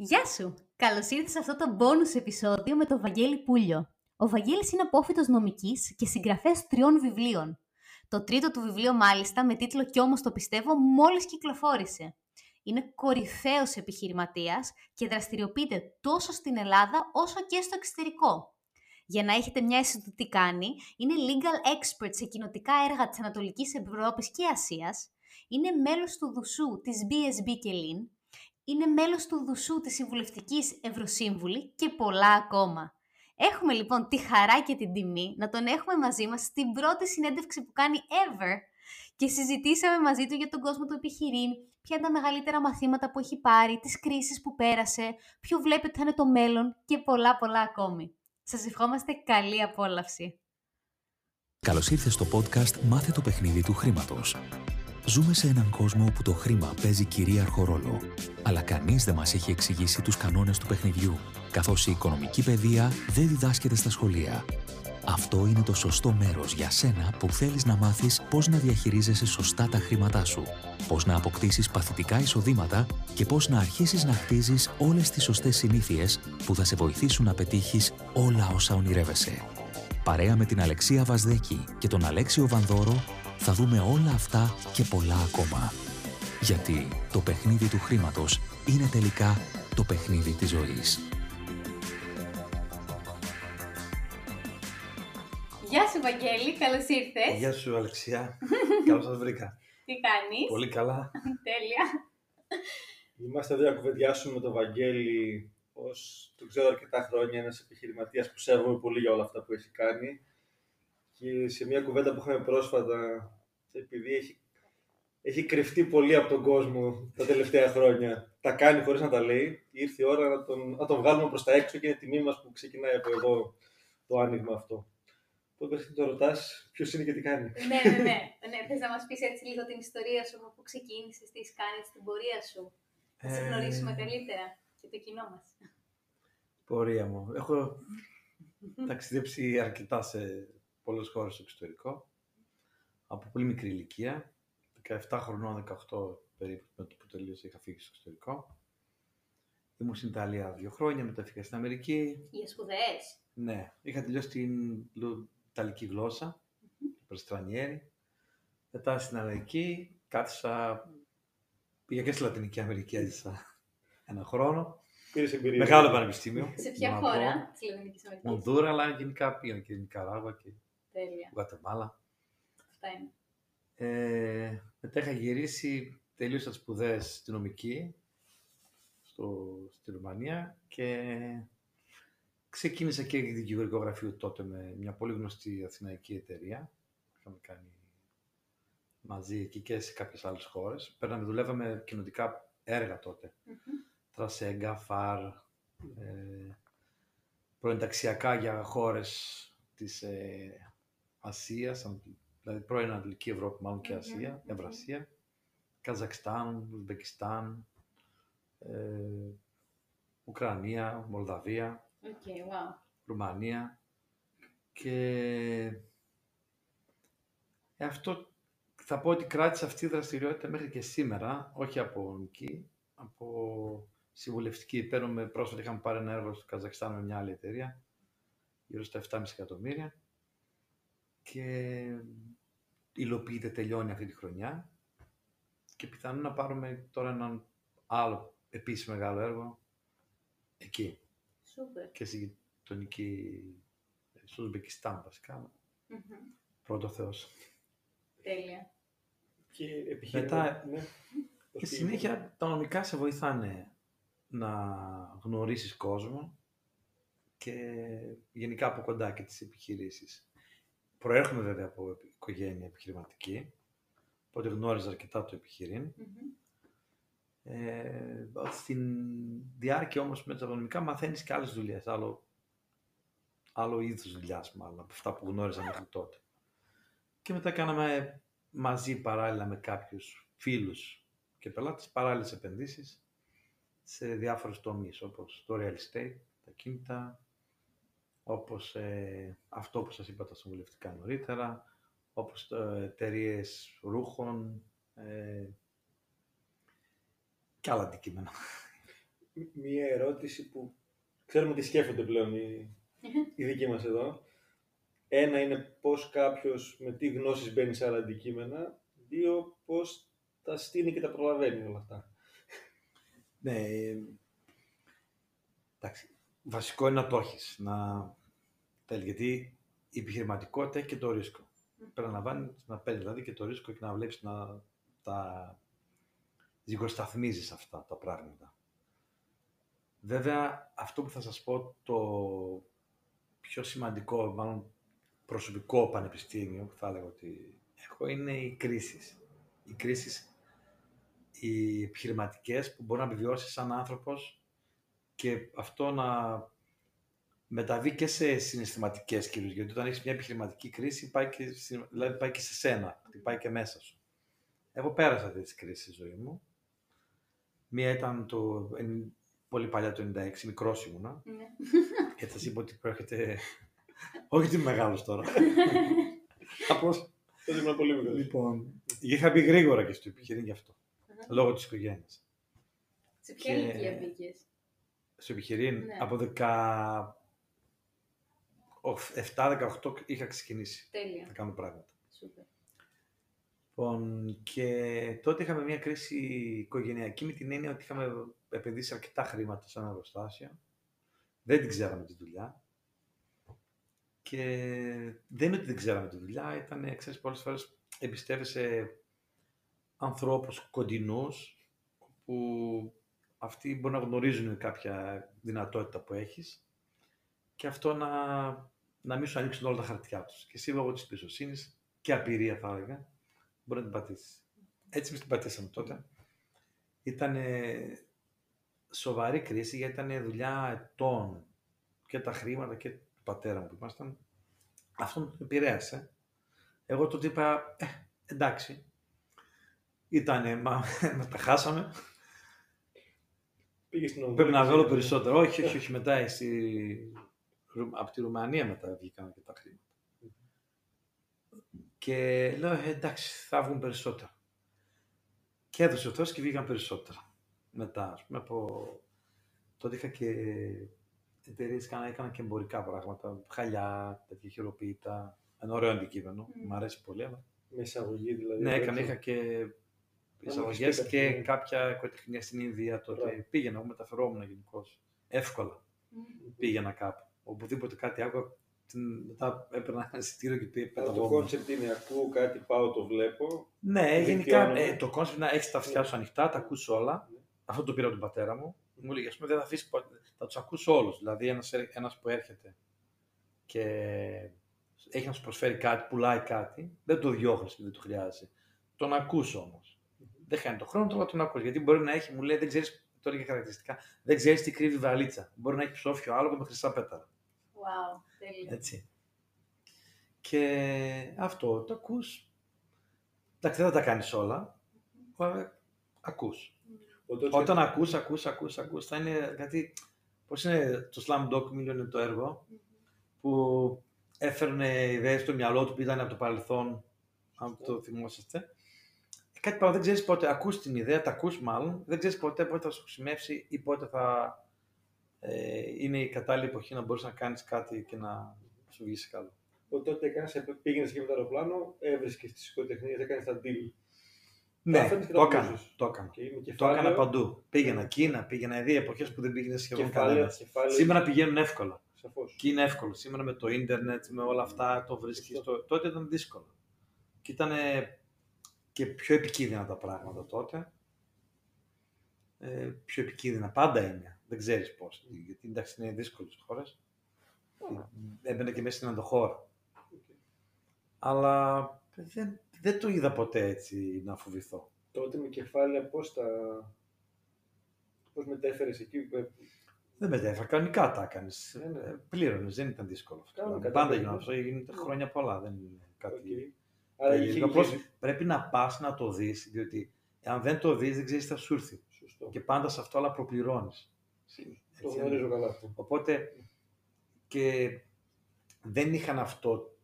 Γεια σου! Καλώς ήρθες σε αυτό το bonus επεισόδιο με τον Βαγγέλη Πούλιο. Ο Βαγγέλης είναι απόφυτος νομικής και συγγραφέας τριών βιβλίων. Το τρίτο του βιβλίο μάλιστα, με τίτλο «Κι όμως το πιστεύω», μόλις κυκλοφόρησε. Είναι κορυφαίος επιχειρηματίας και δραστηριοποιείται τόσο στην Ελλάδα όσο και στο εξωτερικό. Για να έχετε μια αίσθηση του τι κάνει, είναι legal expert σε κοινοτικά έργα της Ανατολικής Ευρώπης και Ασίας, είναι μέλος του Δουσού της BSB και Lean, είναι μέλος του Δουσού της Συμβουλευτικής Ευρωσύμβουλη και πολλά ακόμα. Έχουμε λοιπόν τη χαρά και την τιμή να τον έχουμε μαζί μας στην πρώτη συνέντευξη που κάνει ever και συζητήσαμε μαζί του για τον κόσμο του επιχειρήν, ποια είναι τα μεγαλύτερα μαθήματα που έχει πάρει, τις κρίσεις που πέρασε, ποιο βλέπει ότι θα είναι το μέλλον και πολλά πολλά ακόμη. Σας ευχόμαστε καλή απόλαυση. Καλώς ήρθες στο podcast «Μάθε το παιχνίδι του χρήματος». Ζούμε σε έναν κόσμο όπου το χρήμα παίζει κυρίαρχο ρόλο, αλλά κανείς δεν μας έχει εξηγήσει τους κανόνες του παιχνιδιού, καθώς η οικονομική παιδεία δεν διδάσκεται στα σχολεία. Αυτό είναι το σωστό μέρος για σένα που θέλεις να μάθεις πώς να διαχειρίζεσαι σωστά τα χρήματά σου, πώς να αποκτήσεις παθητικά εισοδήματα και πώς να αρχίσεις να χτίζεις όλες τις σωστές συνήθειες που θα σε βοηθήσουν να πετύχεις όλα όσα ονειρεύεσαι. Παρέα με την Αλεξία Βασδέκη και τον Αλέξιο Βανδόρο θα δούμε όλα αυτά και πολλά ακόμα. Γιατί το παιχνίδι του χρήματος είναι τελικά το παιχνίδι της ζωής. Γεια σου Βαγγέλη, καλώς ήρθες. Γεια σου Αλεξία, καλώς σας βρήκα. Τι κάνεις; Πολύ καλά. Τέλεια. Είμαστε εδώ να κουβεντιάσουμε με τον Βαγγέλη ως το ξέρω αρκετά χρόνια, ένας επιχειρηματίας που σέβομαι πολύ για όλα αυτά που έχει κάνει και σε μια κουβέντα που είχαμε πρόσφατα, επειδή έχει, έχει κρυφτεί πολύ από τον κόσμο τα τελευταία χρόνια, τα κάνει χωρίς να τα λέει, ήρθε η ώρα να τον, να τον βγάλουμε προς τα έξω και είναι τιμή μας που ξεκινάει από εδώ το άνοιγμα αυτό. Οπότε πρέπει να το ρωτάς ποιος είναι και τι κάνει. ναι, ναι, ναι. ναι. Θες να μας πεις έτσι λίγο την ιστορία σου, από πού ξεκίνησες, τι κάνεις, την πορεία σου. Να σε γνωρίσουμε καλύτερα και το κοινό μας. Πορεία μου. Έχω ταξιδέψει αρκετά σε πολλές χώρες στο εξωτερικό. Από πολύ μικρή ηλικία. 17 χρονών, 18 περίπου με το που τελείωσε είχα φύγει στο εξωτερικό. Ήμουν στην Ιταλία δύο χρόνια, μετά φύγα στην Αμερική. Για σπουδές. Ναι, είχα τελειώσει την Ιταλική γλώσσα, Περστρανιέρη. Μετά στην Αμερική κάθισα, πήγα και στη Λατινική Αμερική, έζησα ένα χρόνο. Πήρες εμπειρία. Μεγάλο πανεπιστήμιο. Σε ποια χώρα της Λατινικής Αμερικής; Μονδούρα, αλλά γενικά πήγα και Νικαράγουα και Τέλεια. Γουατεμάλα. Αυτά είναι. Ε, μετά είχα γυρίσει, τελείωσα τις σπουδές στη νομική στο, στη Ρουμανία και ξεκίνησα και δικηγορικό γραφείο τότε με μια πολύ γνωστή αθηναϊκή εταιρεία. Είχαμε κάνει μαζί εκεί και σε κάποιες άλλες χώρες. Παίρναμε, δουλεύαμε κοινωτικά έργα τότε. Τρασέγκα, ΦΑΡ, ε, προενταξιακά για χώρες της ε, Ασίας, δηλαδή πρώην Ανατολική Ευρώπη μάλλον και Ασία, Ευρασία, Καζακστάν, Ουσμπεκιστάν, ε, Ουκρανία, Μολδαβία, Okay, wow. Ρουμανία και ε, αυτό θα πω ότι κράτησε αυτή η δραστηριότητα μέχρι και σήμερα, όχι από νομική, από συμβουλευτική. Παίρνουμε πρόσφατα, είχαμε πάρει ένα έργο στο Καζακστάν με μια άλλη εταιρεία, γύρω στα 7,5 εκατομμύρια και υλοποιείται, τελειώνει αυτή τη χρονιά και πιθανόν να πάρουμε τώρα έναν άλλο επίσης μεγάλο έργο εκεί. Σούπερ. Και στη γειτονική, στο Ουσμπεκιστάν βασικά. Πρώτο Θεός. Τέλεια. Και Μετά, ναι. και συνέχεια τα νομικά σε βοηθάνε να γνωρίσεις κόσμο και γενικά από κοντά και τις επιχειρήσεις. Προέρχομαι βέβαια από οικογένεια επιχειρηματική, οπότε γνώριζα αρκετά το επιχειρήν. Ε, στην διάρκεια όμως με τα νομικά μαθαίνεις και άλλες δουλειές, άλλο, άλλο είδους δουλειάς μάλλον, από αυτά που γνώριζα μέχρι τότε. Και μετά κάναμε μαζί παράλληλα με κάποιους φίλους και πελάτες παράλληλες επενδύσεις σε διάφορους τομείς, όπως το real estate, τα κίνητα, όπως ε, αυτό που σας είπα τα συμβουλευτικά νωρίτερα, όπως ε, εταιρείες ρούχων ε, και άλλα αντικείμενα. μία ερώτηση που ξέρουμε τι σκέφτονται πλέον οι, οι δικοί μας εδώ. Ένα είναι πώς κάποιος με τι γνώσεις μπαίνει σε άλλα αντικείμενα. Δύο, πώς τα στείνει και τα προλαβαίνει όλα αυτά. Ναι, ε, εντάξει, βασικό είναι να το έχεις. Να... Τέλει, γιατί η επιχειρηματικότητα έχει και το ρίσκο. Πρέπει να βάλει, να παίρνει δηλαδή και το ρίσκο και να βλέπεις να τα ζυγοσταθμίζεις αυτά τα πράγματα. Βέβαια, αυτό που θα σας πω το πιο σημαντικό, μάλλον προσωπικό πανεπιστήμιο που θα έλεγα ότι έχω, είναι οι κρίσεις. Οι κρίσεις, οι επιχειρηματικές που μπορεί να επιβιώσεις σαν άνθρωπος και αυτό να μεταβεί και σε συναισθηματικές κυρίως, γιατί όταν έχεις μια επιχειρηματική κρίση πάει και, δηλαδή πάει και σε σένα, πάει και μέσα σου. Εγώ πέρασα αυτή τη κρίση στη ζωή μου. Μία ήταν το πολύ παλιά το 96, μικρός ήμουνα. Ναι. και θα σα είπα ότι προέρχεται. Όχι ότι είμαι μεγάλος τώρα. Απλώς. Τότε ήμουν πολύ μικρός. Λοιπόν, είχα μπει γρήγορα και στο επιχειρήν γι' αυτό. Λόγω της οικογένειας. Σε ποια Και- ηλικία μπήκες; Στο επιχειρήν Ναι. από 17-18 είχα ξεκινήσει Τέλεια. να κάνω πράγματα. Σούπερ. Λοιπόν, και τότε είχαμε μια κρίση οικογενειακή με την έννοια ότι είχαμε επενδύσει αρκετά χρήματα σε ένα εργοστάσιο. Δεν την ξέραμε τη δουλειά. Και δεν είναι ότι δεν ξέραμε τη δουλειά, ήταν, ξέρεις, πολλές φορές εμπιστεύεσαι ανθρώπους κοντινούς που αυτοί μπορεί να γνωρίζουν κάποια δυνατότητα που έχεις και αυτό να, να μην σου ανοίξουν όλα τα χαρτιά τους. Και εσύ λόγω της εμπιστοσύνης και απειρία θα έλεγα, μπορεί να την πατήσεις. Έτσι εμείς την πατήσαμε τότε. Ήταν σοβαρή κρίση γιατί ήταν δουλειά ετών και τα χρήματα και του πατέρα μου που ήμασταν. Αυτό τον επηρέασε. Εγώ τότε είπα, ε, εντάξει, ήτανε, μα, μα τα χάσαμε, Πήγες στην πρέπει να Ονδούρα. βγάλω περισσότερο. όχι, όχι, όχι, μετά εσύ, από τη Ρουμανία μετά βγήκαν και τα χρήματα. Και λέω, «Ε, εντάξει, θα βγουν περισσότερα. Και έδωσε ο Θεός και βγήκαν περισσότερα. Μετά, ας πούμε, από... Τότε είχα και εταιρείες, έκανα, έκανα και εμπορικά πράγματα, χαλιά, τέτοια χειροποίητα. Ένα ωραίο αντικείμενο, Μμ. μου αρέσει πολύ, αλλά Με εισαγωγή δηλαδή. ναι, έκανα, τέτοιο. είχα και έχεις εισαγωγές πει και κάτι, ναι. κάποια οικοτεχνία στην Ινδία τότε. Μπράβο. Πήγαινα, εγώ μεταφερόμουν γενικώς. Εύκολα πήγαινα κάπου. Οπουδήποτε κάτι άκουγα, την- μετά έπαιρνα ένα εισιτήριο και πήγα Αλλά το πεταγόμουν. concept είναι ακούω κάτι, πάω, το βλέπω. Ναι, γενικά Βελτιώνομαι. ε, το concept είναι να έχεις τα αυτιά σου ανοιχτά, τα ακούς όλα. Ναι. Αυτό το πήρα από τον πατέρα μου. Μου έλεγε, ας πούμε, δεν θα αφήσεις ποτέ. Θα τους ακούς όλους. Δηλαδή, ένας ένας που έρχεται και έχει να σου προσφέρει κάτι, πουλάει κάτι, δεν το διώχνεις και δεν το χρειάζεσαι. Τον ακούς όμως. Δεν χάνει το χρόνο του, αλλά τον ακούς. Γιατί μπορεί να έχει, μου λέει, δεν ξέρεις, τώρα για χαρακτηριστικά, δεν ξέρεις τι κρύβει η βαλίτσα. Μπορεί να έχει ψόφιο άλογο με χρυσά πέταλα. Wow, τέλεια. Έτσι. Και αυτό το ακούς. Εντάξει, δεν θα τα κάνεις όλα. αλλά Ακούς. Οπότε, Όταν ακούς, ακούς, ακούς, ακούς, θα είναι γιατί... Πώς είναι το Slam Dog Million είναι το έργο που έφερνε ιδέες στο μυαλό του που ήταν από το παρελθόν, αν το θυμόσαστε. Ε, Κάτι πάνω δεν ξέρεις πότε ακούς την ιδέα, τα ακούς μάλλον, δεν ξέρεις ποτέ πότε θα σου χρησιμεύσει ή πότε θα ε, είναι η κατάλληλη εποχή να μπορείς να κάνεις κάτι και να σου βγει σε καλό. Οπότε τότε έκανες, πήγαινες και με το αεροπλάνο, έβρισκες τις οικοτεχνίες, έκανες τα deal. Ναι, έφερνες και το τα έκανα. πουλούσες. Το έκανα. Και με Το κεφάλαιο, έκανα παντού. Πήγαινα Κίνα, πήγαινα δύο εποχές που δεν πήγαινες σχεδόν κεφάλαιο, κανένας. κεφάλαιο, Σήμερα πηγαίνουν εύκολα. Σαφώς. Και είναι εύκολο. Σήμερα με το ίντερνετ, με όλα αυτά το βρίσκεις. Σωστό. Τότε ήταν δύσκολο. Και ήταν και πιο επικίνδυνα τα πράγματα τότε. Ε, πιο επικίνδυνα. Πάντα είναι. Δεν ξέρεις πώς. Γιατί εντάξει είναι δύσκολες χώρες. Έμπαινε και μέσα στην ενδοχώρα. Αλλά δεν, δεν το είδα ποτέ έτσι να φοβηθώ. Τότε με κεφάλαια πώς τα... Πώς μετέφερες εκεί, ε, Δεν μετέφερα, κανονικά τα έκανες. Ναι, ναι. Πλήρωνες, δεν ήταν δύσκολο αυτό. Κανονικά τα Πάντα πλήρωνες. γινόταν αυτό, γίνεται χρόνια πολλά. Δεν είναι κάτι. οκ. Άρα Ε, είχε, απλώς είχε... πρέπει να πας να το δεις, διότι αν δεν το δεις, δεν ξέρεις τι θα σου έρθει. Σωστό. Και πάντα σε αυτό, αλλά προπληρώνεις. Το γνωρίζω καλά αυτό. Οπότε και δεν είχαν αυτό.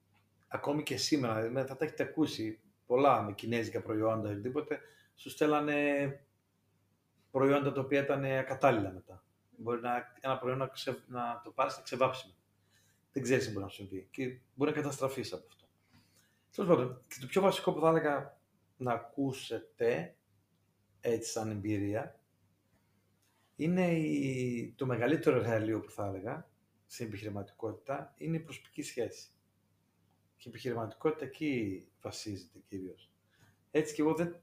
Ακόμη και σήμερα, δηλαδή, θα τα έχετε ακούσει πολλά με κινέζικα προϊόντα ή οτιδήποτε, σου στέλνανε προϊόντα τα οποία ήταν ακατάλληλα μετά. Μπορεί να, ένα προϊόν να, ξε, να το πάρεις να ξεβάψει. Δεν ξέρεις τι μπορεί να σου συμβεί. Και μπορεί να καταστραφείς από αυτό. Τέλος πάντων, και το πιο βασικό που θα έλεγα να ακούσετε έτσι σαν εμπειρία είναι η, το μεγαλύτερο εργαλείο που θα έλεγα στην επιχειρηματικότητα είναι η προσωπική σχέση. Και η επιχειρηματικότητα εκεί βασίζεται κυρίως. Έτσι και εγώ δεν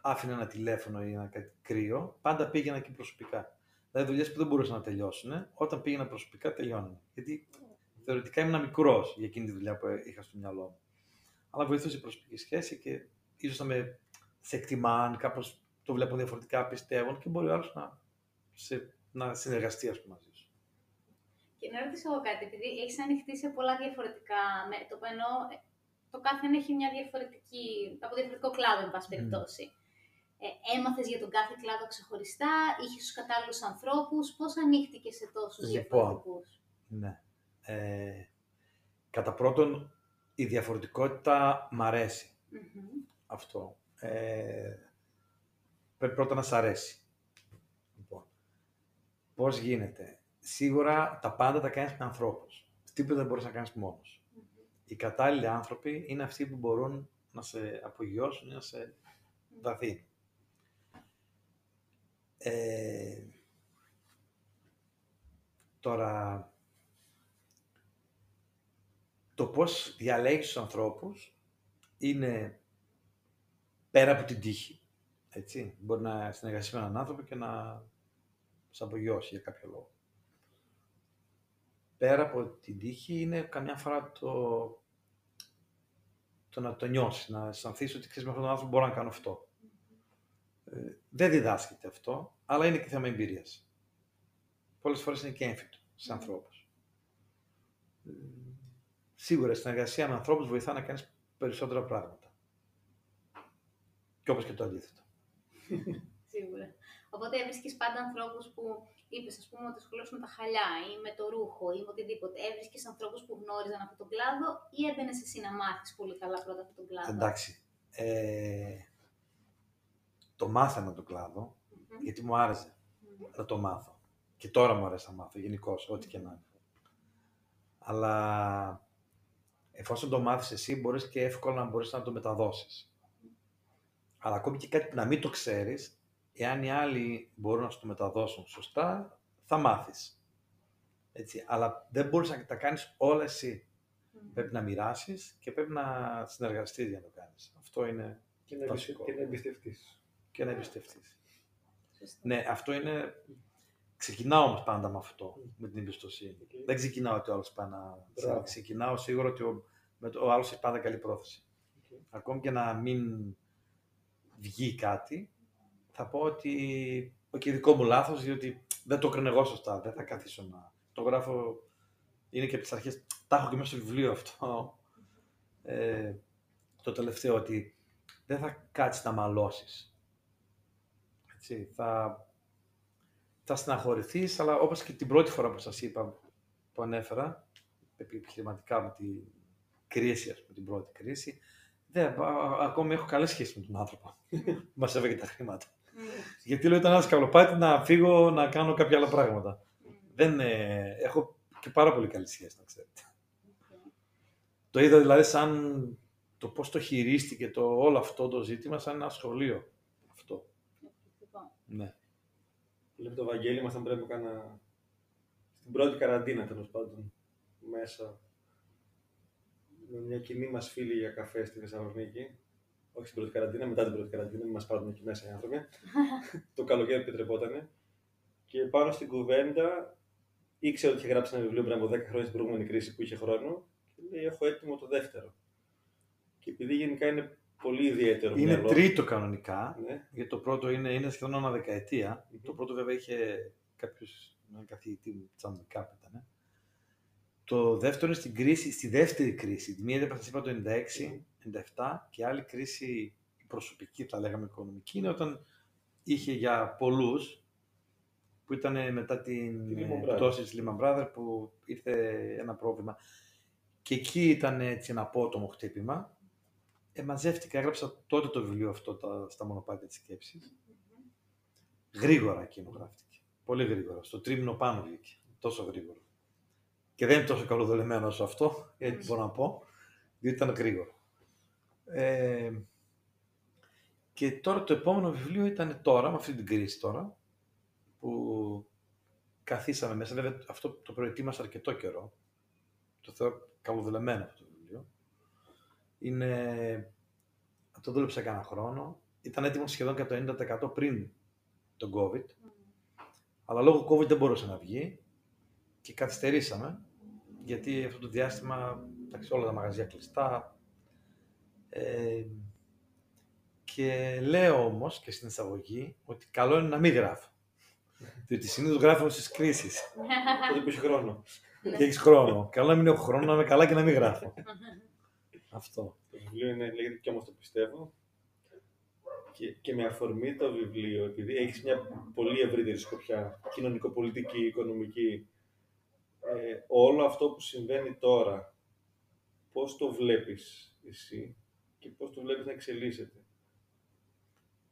άφηνα ένα τηλέφωνο ή ένα κάτι κρύο, πάντα πήγαινα εκεί προσωπικά. Δηλαδή δουλειές που δεν μπορούσαν να τελειώσουν, όταν πήγαινα προσωπικά τελειώνουν. Γιατί θεωρητικά ήμουν μικρός για εκείνη τη δουλειά που είχα στο μυαλό μου. Αλλά βοηθούσε η προσωπική σχέση και ίσως να με σε εκτιμάν, κάπως το βλέπουν διαφορετικά, πιστεύουν και μπορεί άλλος να, να συνεργαστεί ας πούμε, μαζί σου. Και να ρωτήσω εγώ κάτι, επειδή έχεις ανοιχτεί σε πολλά διαφορετικά μέτωπα, ενώ ε, το κάθε έχει μια διαφορετική, από διαφορετικό κλάδο, εν πάση περιπτώσει. Mm. Ε, έμαθες για τον κάθε κλάδο ξεχωριστά, είχες τους κατάλληλους ανθρώπους, πώς ανοίχτηκες σε τόσους λοιπόν, διαφορετικούς; Ναι. Ε, κατά πρώτον, η διαφορετικότητα μ' αρέσει. Αυτό. Ε, πρέπει πρώτα να σ' αρέσει. Λοιπόν, πώς γίνεται. Σίγουρα τα πάντα τα κάνεις με ανθρώπους. Τίποτα δεν μπορείς να κάνεις μόνος. Οι κατάλληλοι άνθρωποι είναι αυτοί που μπορούν να σε απογειώσουν ή να σε βαθύνουν. Ε, τώρα, το πώς διαλέγεις τους ανθρώπους είναι πέρα από την τύχη. Έτσι. Μπορεί να συνεργαστείς με έναν άνθρωπο και να σε απογειώσει για κάποιο λόγο. Πέρα από την τύχη είναι καμιά φορά το, το να το νιώσεις, να αισθανθείς ότι ξέρεις με αυτόν τον άνθρωπο μπορώ να κάνω αυτό. Ε, δεν διδάσκεται αυτό, αλλά είναι και θέμα εμπειρίας. Πολλές φορές είναι και έμφυτο σε ανθρώπους. Ε, σίγουρα η συνεργασία με ανθρώπους βοηθά να κάνεις περισσότερα πράγματα. Και όπως και το αντίθετο. Σίγουρα. Οπότε έβρισκες πάντα ανθρώπους που είπες, ας πούμε, ότι ασχολούσαν με τα χαλιά ή με το ρούχο ή με οτιδήποτε. Έβρισκες ανθρώπους που γνώριζαν αυτόν τον κλάδο ή έμπαινες εσύ να μάθεις πολύ καλά πρώτα αυτόν τον κλάδο; Εντάξει. Ε, το μάθαμε τον κλαδο γιατί μου άρεσε να το μάθω. Και τώρα μου αρέσει να μάθω γενικώς, ό,τι και να είναι. Αλλά εφόσον το μάθεις εσύ, μπορείς και εύκολα να μπορείς να το μεταδώσεις. Αλλά ακόμη και κάτι που να μην το ξέρεις, εάν οι άλλοι μπορούν να σου το μεταδώσουν σωστά, θα μάθεις. Έτσι. Αλλά δεν μπορείς να τα κάνεις όλα εσύ. Πρέπει να μοιράσεις και πρέπει να συνεργαστείς για να το κάνεις. Αυτό είναι και να, βασικό. Και να εμπιστευτείς. Και να εμπιστευτείς. Ναι, αυτό είναι... Ξεκινάω όμως πάντα με αυτό, με την εμπιστοσύνη. Δεν ξεκινάω ότι ο άλλος πάει να... Ξεκινάω σίγουρα ότι ο, με το, ο άλλος έχει πάντα καλή πρόθεση. Okay. Ακόμη και να μην βγει κάτι, θα πω ότι ο δικό μου λάθος, διότι δεν το έκανα εγώ σωστά, δεν θα καθίσω να... Το γράφω, είναι και από τις αρχές, τα έχω και μέσα στο βιβλίο αυτό, ε, το τελευταίο, ότι δεν θα κάτσεις να μαλώσεις. Έτσι, θα, θα στεναχωρηθείς, αλλά όπως και την πρώτη φορά που σας είπα, που ανέφερα, επιχειρηματικά με την κρίση, ας πούμε, την πρώτη κρίση, δεν, ακόμη έχω καλές σχέσεις με τον άνθρωπο. Μας έβγαινε τα χρήματα. Mm. Γιατί λέω ήταν ένας σκαλοπάτι να φύγω να κάνω κάποια άλλα πράγματα. Mm. Δεν, ε, έχω και πάρα πολύ καλή σχέση, να ξέρετε. Το είδα δηλαδή σαν το πώς το χειρίστηκε το, όλο αυτό το ζήτημα σαν ένα σχολείο. Αυτό. Ναι. Βλέπω το Βαγγέλη, ήμασταν πρέπει να κάνα στην πρώτη καραντίνα τέλος πάντων μέσα με μια κοινή μας φίλη για καφέ στη Θεσσαλονίκη. Όχι στην πρώτη καραντίνα, μετά την πρώτη καραντίνα, μην μας πάρουν εκεί μέσα οι άνθρωποι. το καλοκαίρι επιτρεπότανε. Και πάνω στην κουβέντα ήξερα ότι είχε γράψει ένα βιβλίο πριν από 10 χρόνια στην προηγούμενη κρίση που είχε χρόνο. Και λέει: Έχω έτοιμο το δεύτερο. Και επειδή γενικά είναι πολύ ιδιαίτερο. Είναι μυαλό, τρίτο κανονικά. Ναι. Γιατί το πρώτο είναι, είναι σχεδόν ένα δεκαετία. Mm-hmm. Το πρώτο βέβαια είχε κάποιος καθηγητή, τσαντικά που ήταν. Το δεύτερο είναι στην κρίση, στη δεύτερη κρίση. Τη μία δεν είπα το 96, 97 και άλλη κρίση προσωπική, θα λέγαμε οικονομική, είναι όταν είχε για πολλούς που ήταν μετά την πτώση της Lehman Brothers που ήρθε ένα πρόβλημα. Και εκεί ήταν έτσι ένα απότομο χτύπημα. Ε, μαζεύτηκα, έγραψα τότε το βιβλίο αυτό τα, στα μονοπάτια της σκέψης. Mm-hmm. Γρήγορα εκείνο γράφτηκε. Πολύ γρήγορα. Στο τρίμηνο πάνω βγήκε. Τόσο γρήγορα. Και δεν είναι τόσο καλοδελεμένο όσο αυτό, έτσι μπορώ να πω, διότι ήταν γρήγορο. Ε, και τώρα το επόμενο βιβλίο ήταν τώρα, με αυτή την κρίση τώρα, που καθίσαμε μέσα. Βέβαια αυτό το προετοίμασα αρκετό καιρό. Το θεωρώ καλοδελεμένο αυτό το βιβλίο. Είναι... Το δούλεψα κανένα χρόνο. Ήταν έτοιμο σχεδόν κατά το 90% πριν τον COVID. Αλλά λόγω COVID δεν μπορούσε να βγει και καθυστερήσαμε γιατί αυτό το διάστημα εντάξει, όλα τα μαγαζιά κλειστά. Ε, και λέω όμως και στην εισαγωγή ότι καλό είναι να μην γράφω. Διότι συνήθως γράφω στις κρίσεις. Τότε που έχει χρόνο. και έχεις χρόνο. Καλό να μην έχω χρόνο, να είμαι καλά και να μην γράφω. Αυτό. Το βιβλίο είναι, λέγεται και όμως το πιστεύω. Και, και με αφορμή το βιβλίο, επειδή έχεις μια πολύ ευρύτερη σκοπιά, κοινωνικοπολιτική, οικονομική, ε, όλο αυτό που συμβαίνει τώρα, πώς το βλέπεις εσύ; Και πώς το βλέπεις να εξελίσσεται.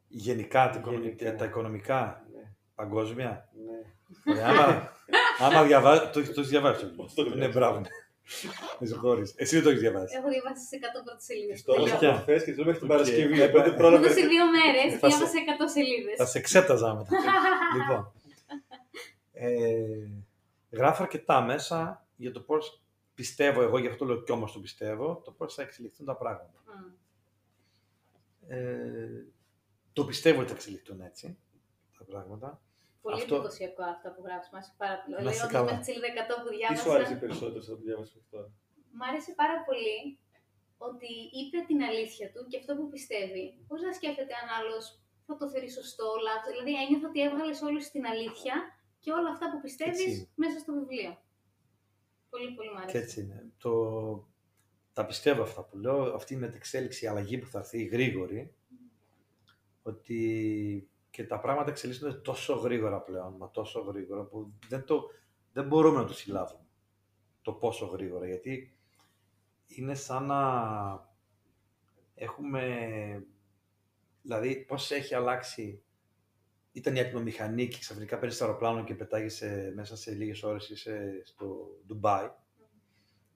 Γενικά, τα οικονομικά, Γενικά. τα οικονομικά Ναι, παγκόσμια. ναι. Ωραία, άμα, άμα διαβάζει, το, το έχεις διαβάσει. Πώς το Ναι, διαβάζεις; μπράβο. Με συγχωρείς. Εσύ δεν το έχεις διαβάσει. Έχω διαβάσει σε 100 πρώτες σελίδες. Της το έδωσα Αλήθεια. από χθες και της λέω μέχρι την Οκ. Παρασκευή, Ε, οπότε ε, πρόλαβε. σε δύο μέρες Θα σε- διάβασα 100 σελίδες. Θα σε εξέταζα μετά. λοιπόν. Ε, γράφω αρκετά μέσα για το πώς πιστεύω εγώ, γι' αυτό λέω κι όμως το πιστεύω, το πώς θα εξελιχθούν τα πράγματα. Ε, το πιστεύω ότι θα εξελιχθούν έτσι τα πράγματα. Πολύ Αυτό- εντυπωσιακό αυτά που γράφεις. Μ' άρεσε πάρα πολύ. Να Λέω είσαι ότι καλά. μέχρι τη σελίδα 100 που Τι διάβασα. σου άρεσε περισσότερο στο που διάβασες μέχρι τώρα; Μ' άρεσε πάρα πολύ ότι είπε την αλήθεια του και αυτό που πιστεύει. Πώς να σκέφτεται αν άλλος θα το θεωρεί σωστό, λάθος. Δηλαδή, ένιωθα ότι έβγαλες όλου την αλήθεια και όλα αυτά που πιστεύεις Έτσι είναι. μέσα στο βιβλίο. Πολύ, πολύ μ' άρεσε. Και έτσι είναι. Το, τα πιστεύω αυτά που λέω. Αυτή η μετεξέλιξη, η αλλαγή που θα έρθει, η γρήγορη, ότι και τα πράγματα εξελίσσονται τόσο γρήγορα πλέον, μα τόσο γρήγορα, που δεν, το, δεν μπορούμε να το συλλάβουμε το πόσο γρήγορα, γιατί είναι σαν να έχουμε, δηλαδή πώς έχει αλλάξει, ήταν η ατμομηχανή και ξαφνικά παίρνεις το αεροπλάνο και πετάγεσαι μέσα σε λίγες ώρες είσαι στο Ντουμπάι.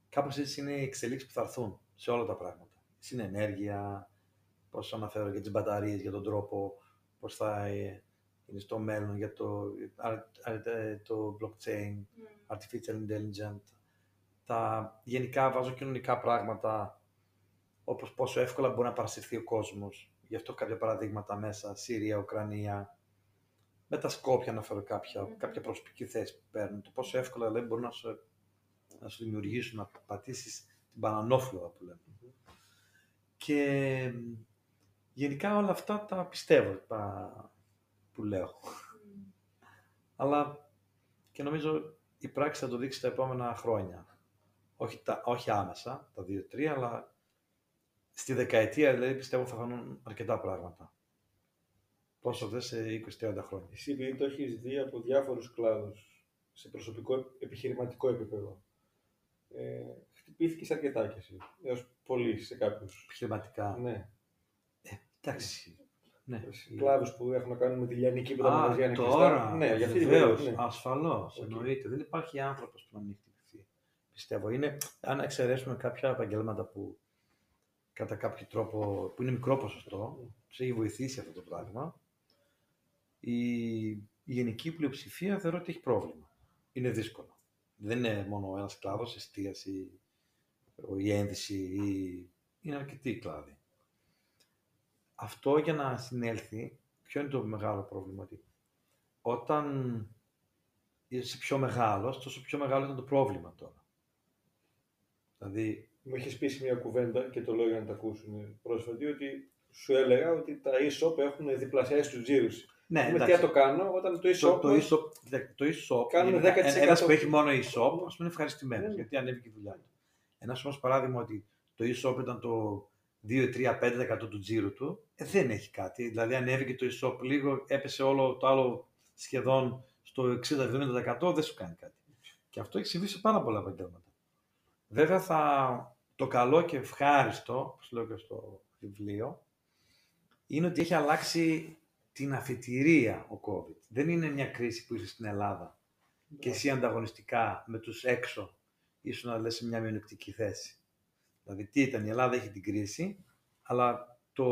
Κάπως έτσι είναι οι εξελίξεις που θα έρθουν σε όλα τα πράγματα. Στην ενέργεια, πώς αναφέρω για τις μπαταρίες, για τον τρόπο, πώς θα ε, είναι στο μέλλον για το, α- α- ε, το blockchain, Μμ. artificial intelligence, τα γενικά βάζω κοινωνικά πράγματα, όπως πόσο εύκολα μπορεί να παρασυρθεί ο κόσμος. Γι' αυτό κάποια παραδείγματα μέσα, Συρία, Ουκρανία, με τα Σκόπια να φέρω κάποια, Μμμ. κάποια προσωπική θέση που παίρνουν. Το πόσο εύκολα λέει, μπορούν να σου, να σου δημιουργήσουν, να πατήσεις την πανανόφλωα που λέμε. Και μ, γενικά όλα αυτά τα πιστεύω τα, που λέω. Μμ. Αλλά και νομίζω η πράξη θα το δείξει τα επόμενα χρόνια. Όχι, τα, όχι άμεσα, τα δύο-τρία, αλλά στη δεκαετία δηλαδή πιστεύω θα φανούν αρκετά πράγματα. Πόσο δε σε 20-30 χρόνια. Εσύ επειδή το έχεις δει από διάφορους κλάδους, σε προσωπικό επιχειρηματικό επίπεδο, ε, χτυπήθηκες αρκετά κι εσύ, έως πολύ σε κάποιους. Επιχειρηματικά. Ναι, Εντάξει. Ναι. σε κλάδους που έχουν να κάνουν με τη λιανική που τα Α, μαγαζιά είναι τώρα, κλειστά. Ναι, για αυτή την βεβαίως, περίοδο. Ναι. ασφαλώς, Οκ. εννοείται. Δεν υπάρχει άνθρωπος που να μην χτυπηθεί. Πιστεύω. Είναι, αν εξαιρέσουμε κάποια επαγγέλματα που κατά κάποιο τρόπο, που είναι μικρό ποσοστό, σε έχει βοηθήσει αυτό το πράγμα, η, η γενική πλειοψηφία θεωρώ ότι έχει πρόβλημα. Είναι δύσκολο. Δεν είναι μόνο ένας κλάδος, εστίαση, η ένδυση, ή... είναι αρκετοί κλάδοι. Αυτό για να συνέλθει, ποιο είναι το μεγάλο πρόβλημα, ότι όταν είσαι πιο μεγάλος, τόσο πιο μεγάλο ήταν το πρόβλημα τώρα. Δηλαδή, Μου είχες πει σε μια κουβέντα και το λέω για να τα ακούσουν πρόσφατη ότι σου έλεγα ότι τα e-shop έχουν διπλασιάσει τους τζίρους. Ναι, με τι να το κάνω όταν το το, e-shop. το e-shop, κοίτα, το e-shop Κάνουμε γενικά, 10%. ένας που έχει μόνο e-shop, ας πούμε είναι ευχαριστημένος, Ναι. γιατί ανέβηκε η δουλειά του. Ένας όμως παράδειγμα ότι το e-shop ήταν το 2, 3, 5% του τζίρου του, ε, δεν έχει κάτι. Δηλαδή ανέβηκε το e-shop λίγο, έπεσε όλο το άλλο σχεδόν στο 60-70% δεν σου κάνει κάτι. Και αυτό έχει συμβεί σε πάρα πολλά επαγγέλματα. Βέβαια θα, το καλό και ευχάριστο, όπως λέω και στο βιβλίο, είναι ότι έχει αλλάξει την αφετηρία ο COVID. Δεν είναι μια κρίση που είσαι στην Ελλάδα και εσύ ανταγωνιστικά με τους έξω ήσουν να λες σε μια μειονεκτική θέση. Δηλαδή τι ήταν, η Ελλάδα έχει την κρίση, αλλά το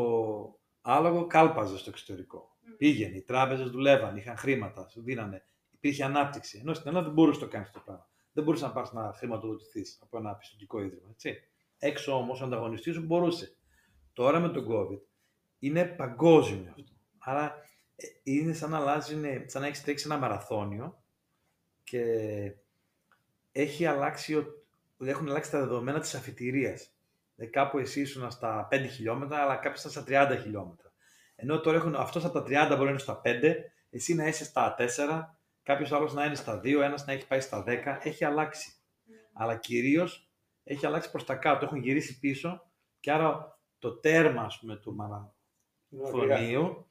άλογο κάλπαζε στο εξωτερικό. Πήγαινε, οι τράπεζες δουλεύαν, είχαν χρήματα, σου δίνανε, υπήρχε ανάπτυξη. Ενώ στην Ελλάδα δεν μπορούσε να το κάνεις το πράγμα. Δεν μπορούσες να πας να χρηματοδοτηθείς από ένα πιστοτικό ίδρυμα. Έτσι. Έξω όμως ο ανταγωνιστής σου μπορούσε. Τώρα με τον COVID είναι παγκόσμιο αυτό. Άρα ε, είναι σαν να αλλάζει, σαν να έχεις τρέξει ένα μαραθώνιο και έχει αλλάξει, έχουν αλλάξει τα δεδομένα της αφιτηρίας. Δηλαδή κάπου εσύ ήσουν στα 5 χιλιόμετρα, αλλά κάποιος ήταν στα 30 χιλιόμετρα. Ενώ τώρα έχουν, αυτός από τα 30 μπορεί να είναι στα 5, εσύ να είσαι στα 4, κάποιος άλλος να είναι στα 2, ένας να έχει πάει στα 10, έχει αλλάξει. Αλλά κυρίως έχει αλλάξει προς τα κάτω, έχουν γυρίσει πίσω και άρα το τέρμα, ας πούμε, του μαραθωνίου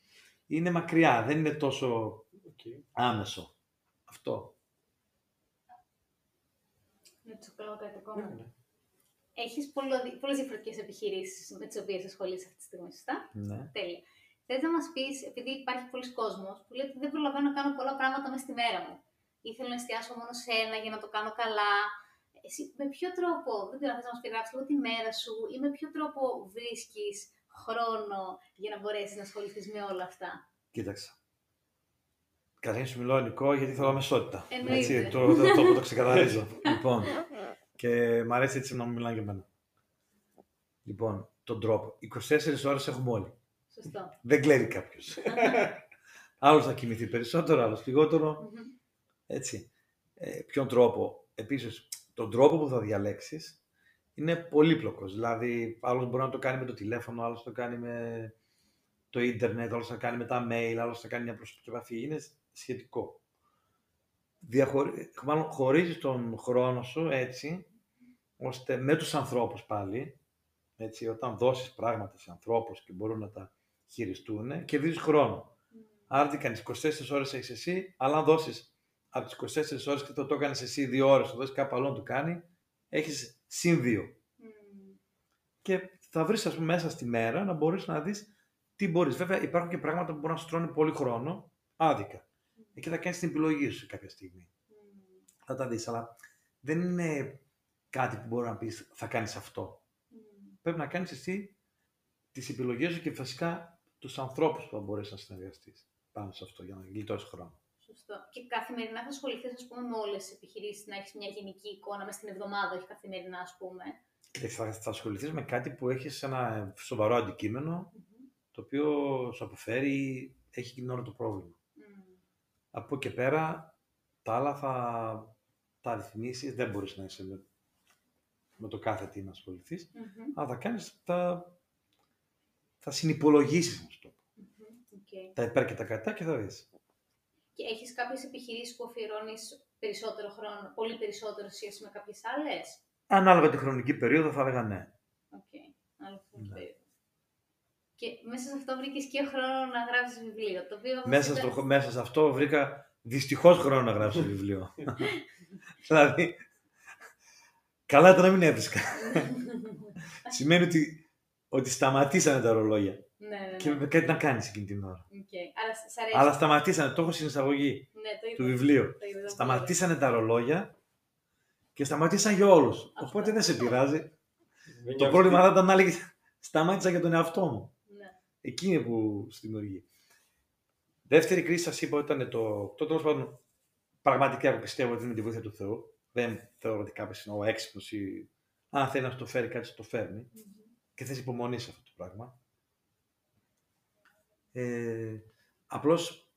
είναι μακριά, δεν είναι τόσο Okay. άμεσο. Αυτό. Να τους κάνω κάτι ακόμα. Ναι, ναι. Έχεις πολλές διαφορετικές επιχειρήσεις με τις οποίες ασχολείσαι αυτή τη στιγμή, σωστά; Ναι. Τέλεια. Θες να μας πεις, επειδή υπάρχει πολλοί κόσμος που λέει ότι δεν προλαβαίνω να κάνω πολλά πράγματα μέσα στη μέρα μου. Ήθελα να εστιάσω μόνο σε ένα για να το κάνω καλά. Εσύ με ποιο τρόπο, δεν ξέρω αν θες να μας περιγράψεις λίγο τη μέρα σου ή με ποιο τρόπο βρίσκεις χρόνο για να μπορέσεις να ασχοληθείς με όλα αυτά. Κοίταξε. Καταρχήν σου μιλώ ελληνικό γιατί θέλω αμεσότητα. Εννοείται. Έτσι, το, το, το, το ξεκαθαρίζω. λοιπόν, και μ' αρέσει έτσι να μου μιλάνε για μένα. Λοιπόν, τον τρόπο. 24 ώρες έχουμε όλοι. Σωστό. Δεν κλαίει κάποιος. άλλος θα κοιμηθεί περισσότερο, άλλος λιγότερο. Μμμ. Έτσι. Ε, ποιον τρόπο. Επίσης, τον τρόπο που θα διαλέξεις είναι πολύπλοκος. Δηλαδή, άλλος μπορεί να το κάνει με το τηλέφωνο, άλλος το κάνει με το ίντερνετ, άλλος θα κάνει με τα mail, άλλος θα κάνει μια προσωπική επαφή. Είναι σχετικό. Διαχωρι... Μάλλον χωρίζεις τον χρόνο σου έτσι, ώστε με τους ανθρώπους πάλι, έτσι, όταν δώσεις πράγματα σε ανθρώπους και μπορούν να τα χειριστούν, κερδίζεις χρόνο. Άρα τι κάνεις, 24 ώρες έχεις εσύ, αλλά αν δώσεις από τις 24 ώρες και το, το έκανες εσύ δύο ώρες, το δώσεις κάπου αλλού να το κάνει, έχεις συν δύο. Μμμ. Και θα βρεις, ας πούμε, μέσα στη μέρα να μπορείς να δεις τι μπορείς. Βέβαια, υπάρχουν και πράγματα που μπορούν να σου τρώνε πολύ χρόνο, άδικα. Εκεί θα κάνεις την επιλογή σου κάποια στιγμή. Μμμ. Θα τα δεις, αλλά δεν είναι κάτι που μπορεί να πεις θα κάνεις αυτό. Μμμ. Πρέπει να κάνεις εσύ τις επιλογές σου και φυσικά τους ανθρώπους που θα μπορείς να συνεργαστείς πάνω σε αυτό για να γλιτώσεις χρόνο. Σωστό. Και καθημερινά θα ασχοληθείς, ας πούμε, με όλες τις επιχειρήσεις, να έχεις μια γενική εικόνα μέσα στην εβδομάδα, όχι καθημερινά, ας πούμε. Και θα, θα ασχοληθείς με κάτι που έχεις ένα σοβαρό αντικείμενο, Μμμ. το οποίο σου αποφέρει ή έχει την ώρα το πρόβλημα. Μμμ. Από εκεί και πέρα, τα άλλα θα τα ρυθμίσεις, δεν μπορείς να είσαι με, με το κάθε τι να ασχοληθείς, Μμμ. αλλά θα κάνεις, τα, θα συνυπολογίσεις, να σου το πω. Μμμ. Οκ. Τα υπέρ και τα κατά και θα δεις. Και έχεις κάποιες επιχειρήσεις που αφιερώνεις περισσότερο χρόνο, πολύ περισσότερο σε σχέση με κάποιες άλλες; Ανάλογα τη χρονική περίοδο θα έλεγα ναι. Οκ. Άλλο χρονική Ναι. περίοδο. Και μέσα σε αυτό βρήκες και χρόνο να γράψεις βιβλίο. Το οποίο όμως Μέσα, ήταν- στο, μέσα σε αυτό βρήκα δυστυχώς χρόνο να γράψω βιβλίο. δηλαδή, καλά ήταν να μην έβρισκα. Σημαίνει ότι, ότι σταματήσανε τα ρολόγια ναι, ναι, ναι. και έπρεπε κάτι να κάνεις εκείνη την ώρα. Οκ. Άρα σ' σ' αρέσει. Αλλά σταματήσανε, το έχω στην εισαγωγή Ναι, το είδα. του βιβλίου. Το είδα, το Σταματήσανε τα ρολόγια και σταματήσαν για όλους. Οπότε δεν σε πειράζει. Δεν Το νιώθεις πρόβλημα τι- θα ήταν να έλεγες σταμάτησα για τον εαυτό μου. είδα. Ναι. Εκεί είναι που στη δημιουργεί. Δεύτερη κρίση σας είπα ήταν το. Το τέλος πάντων, πραγματικά εγώ πιστεύω ότι είναι με τη βοήθεια του Θεού. Δεν θεωρώ ότι κάποιος είναι ο έξυπνος ή. Αν θέλει να σου το φέρει κάτι, σου το φέρνει. Μμμ. Και θες υπομονή σε αυτό το πράγμα. Ε, απλώς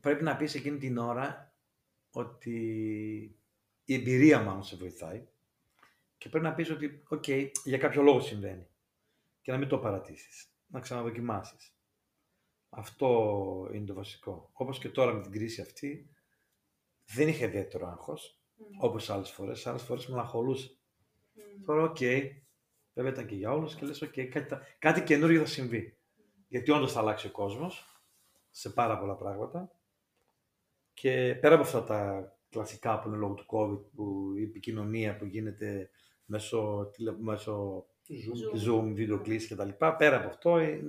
πρέπει να πεις εκείνη την ώρα ότι η εμπειρία μάλλον σε βοηθάει και πρέπει να πεις ότι, οκ, για κάποιο λόγο συμβαίνει και να μην το παρατήσεις, να ξαναδοκιμάσεις. Αυτό είναι το βασικό. Όπως και τώρα με την κρίση αυτή, δεν είχε ιδιαίτερο άγχος, Μμμ. όπως άλλες φορές. Άλλες φορές μελαγχολούσε. Μμμ. Τώρα, οκ, βέβαια ήταν και για όλους και λες, οκ, κάτι, θα- κάτι καινούριο θα συμβεί. Γιατί όντως θα αλλάξει ο κόσμος σε πάρα πολλά πράγματα. Και πέρα από αυτά τα κλασικά που είναι λόγω του COVID, που η επικοινωνία που γίνεται μέσω, τηλε, μέσω Zoom. Zoom. Zoom, βίντεο κλήσεις και τα λοιπά, πέρα από αυτό, ε,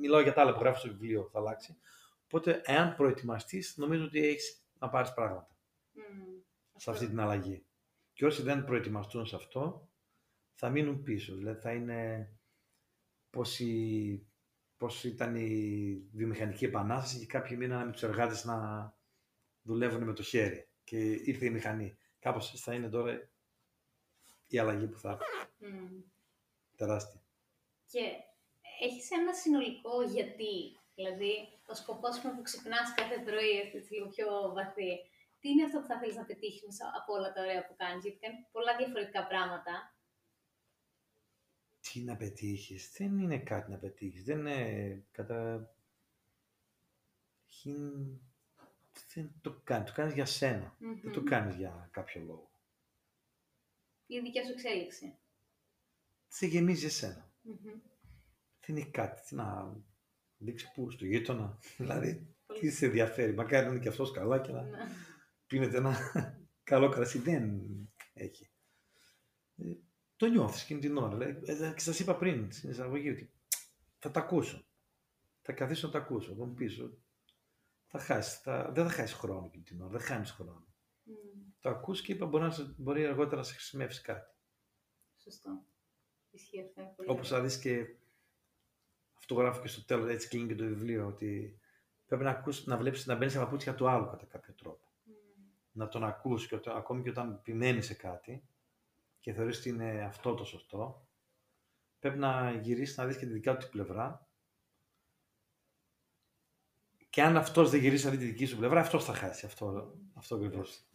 μιλάω για τα άλλα που γράφω στο βιβλίο, θα αλλάξει. Οπότε, εάν προετοιμαστείς, νομίζω ότι έχεις να πάρεις πράγματα Μμμ. σε αυτή την αλλαγή. Και όσοι δεν προετοιμαστούν σε αυτό, θα μείνουν πίσω. Δηλαδή θα είναι πώς, η- πώς ήταν η βιομηχανική επανάσταση και κάποιοι μείνανε με τους εργάτες να δουλεύουν με το χέρι και ήρθε η μηχανή. Κάπως έτσι θα είναι τώρα η αλλαγή που θα έρθει. Μμμ. Τεράστια. Και έχεις ένα συνολικό γιατί, δηλαδή ο σκοπός σου που ξυπνάς κάθε πρωί, έτσι λίγο πιο βαθύ, τι είναι αυτό που θα θέλεις να πετύχεις μέσα από όλα τα ωραία που κάνεις, γιατί κάνεις πολλά διαφορετικά πράγματα. Τι να πετύχεις. Δεν είναι κάτι να πετύχεις. Δεν είναι κατά... Χιν- Δεν το κάνεις. Το κάνεις για σένα. Δεν το Μμμ. κάνεις για κάποιο λόγο. Η δικιά σου εξέλιξη. Σε γεμίζει εσένα. Μμμ. Δεν είναι κάτι. Τι να δείξει πού, στο γείτονα. δηλαδή, Πολύ τι σε ενδιαφέρει. Μακάρι να είναι και αυτός καλά και να Ναι. πίνετε ένα καλό κρασί. Δεν έχει. Ε, το νιώθεις εκείνη την ώρα. λέει. Ε, και σας είπα πριν στην εισαγωγή ότι θα τα ακούσω. Θα καθίσω να τα ακούσω. Θα μου πεις ότι θα χάσεις. Θα, δεν θα χάσεις χρόνο εκείνη την ώρα. Δεν χάνεις χρόνο. Μμμ. Το ακούς και είπα μπορεί, να, σε- μπορεί αργότερα να σε χρησιμεύσει κάτι. Σωστό. Ισχύει αυτό. είναι πολύ Όπως ωραίο. θα δεις και αυτό γράφω και στο τέλος, έτσι κλείνει και το βιβλίο, ότι πρέπει να ακούσεις, να βλέπεις, να μπαίνεις στα παπούτσια του άλλου κατά κάποιο τρόπο. Μμμ. Να τον ακούς και όταν- ακόμη και όταν επιμένεις σε κάτι και θεωρείς ότι είναι αυτό το σωστό, πρέπει να γυρίσεις να δεις και τη δικιά του την πλευρά και αν αυτός δεν γυρίσει να δει τη δική σου πλευρά, αυτός θα χάσει. Αυτό, αυτό ακριβώς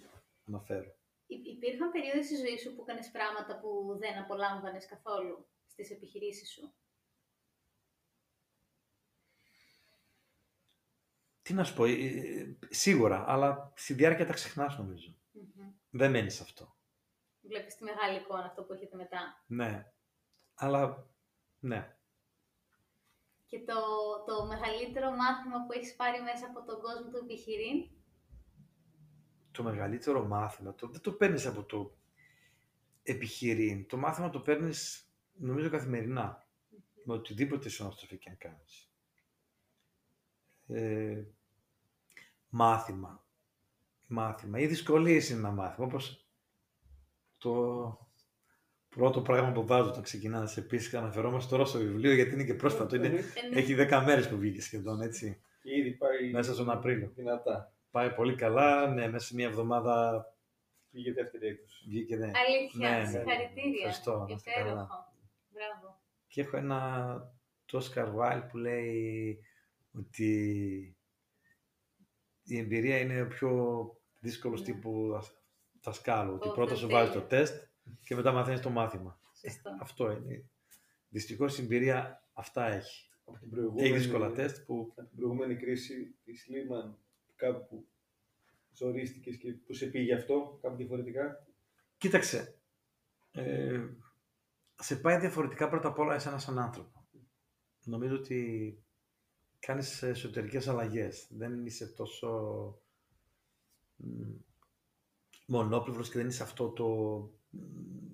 αναφέρω. Υ- Υπήρχαν περίοδοι στη ζωή σου που έκανες πράγματα που δεν απολάμβανες καθόλου στις επιχειρήσεις σου; Τι να σου πω, ε, ε, σίγουρα, αλλά στη διάρκεια τα ξεχνάς νομίζω. Μμμ. Δεν μένεις σε αυτό. Βλέπεις τη μεγάλη εικόνα αυτό που έχετε μετά. Ναι. Αλλά, ναι. Και το, το μεγαλύτερο μάθημα που έχεις πάρει μέσα από τον κόσμο του επιχειρήν; Το μεγαλύτερο μάθημα, το, δεν το παίρνεις από το επιχειρήν. Το μάθημα το παίρνεις, νομίζω, καθημερινά. Με οτιδήποτε συναστροφή και αν κάνεις. Ε, μάθημα. Μάθημα. Οι δυσκολίες είναι ένα μάθημα. Όπως το πρώτο πράγμα που βάζω όταν ξεκινάς επίσης αναφερόμαστε τώρα στο βιβλίο γιατί είναι και πρόσφατο. Είναι, Ε, ναι. έχει 10 μέρες που βγήκε σχεδόν έτσι. Και ήδη πάει Μέσα στον Απρίλιο. δυνατά. Πάει πολύ καλά. Ναι, μέσα σε μια εβδομάδα Πήγε δεύτερη έκδοση. βγήκε. Ναι. Αλήθεια, Ναι, ναι, ναι. συγχαρητήρια. Ευχαριστώ, να είστε καλά. Υπέροχο. Μπράβο. Και έχω ένα το Oscar Wilde που λέει ότι η εμπειρία είναι ο πιο δύσκολος Ναι. τύπου δασ- δασκάλου. Ότι Ω, πρώτα σου τέλεια. βάζει το τεστ και μετά μαθαίνεις το μάθημα. Σωστό. Αυτό είναι. Δυστυχώς η εμπειρία αυτά έχει. Από την προηγούμενη, Έχει δύσκολα τεστ που Από την προηγούμενη κρίση της Lehman, κάπου ζορίστηκες και που σε πήγε αυτό, κάπου διαφορετικά; Κοίταξε, ε, σε πάει διαφορετικά πρώτα απ' όλα εσένα σαν άνθρωπο. Νομίζω ότι κάνεις εσωτερικές αλλαγές. Δεν είσαι τόσο μ, μονόπλευρος και δεν είσαι αυτό το... μ,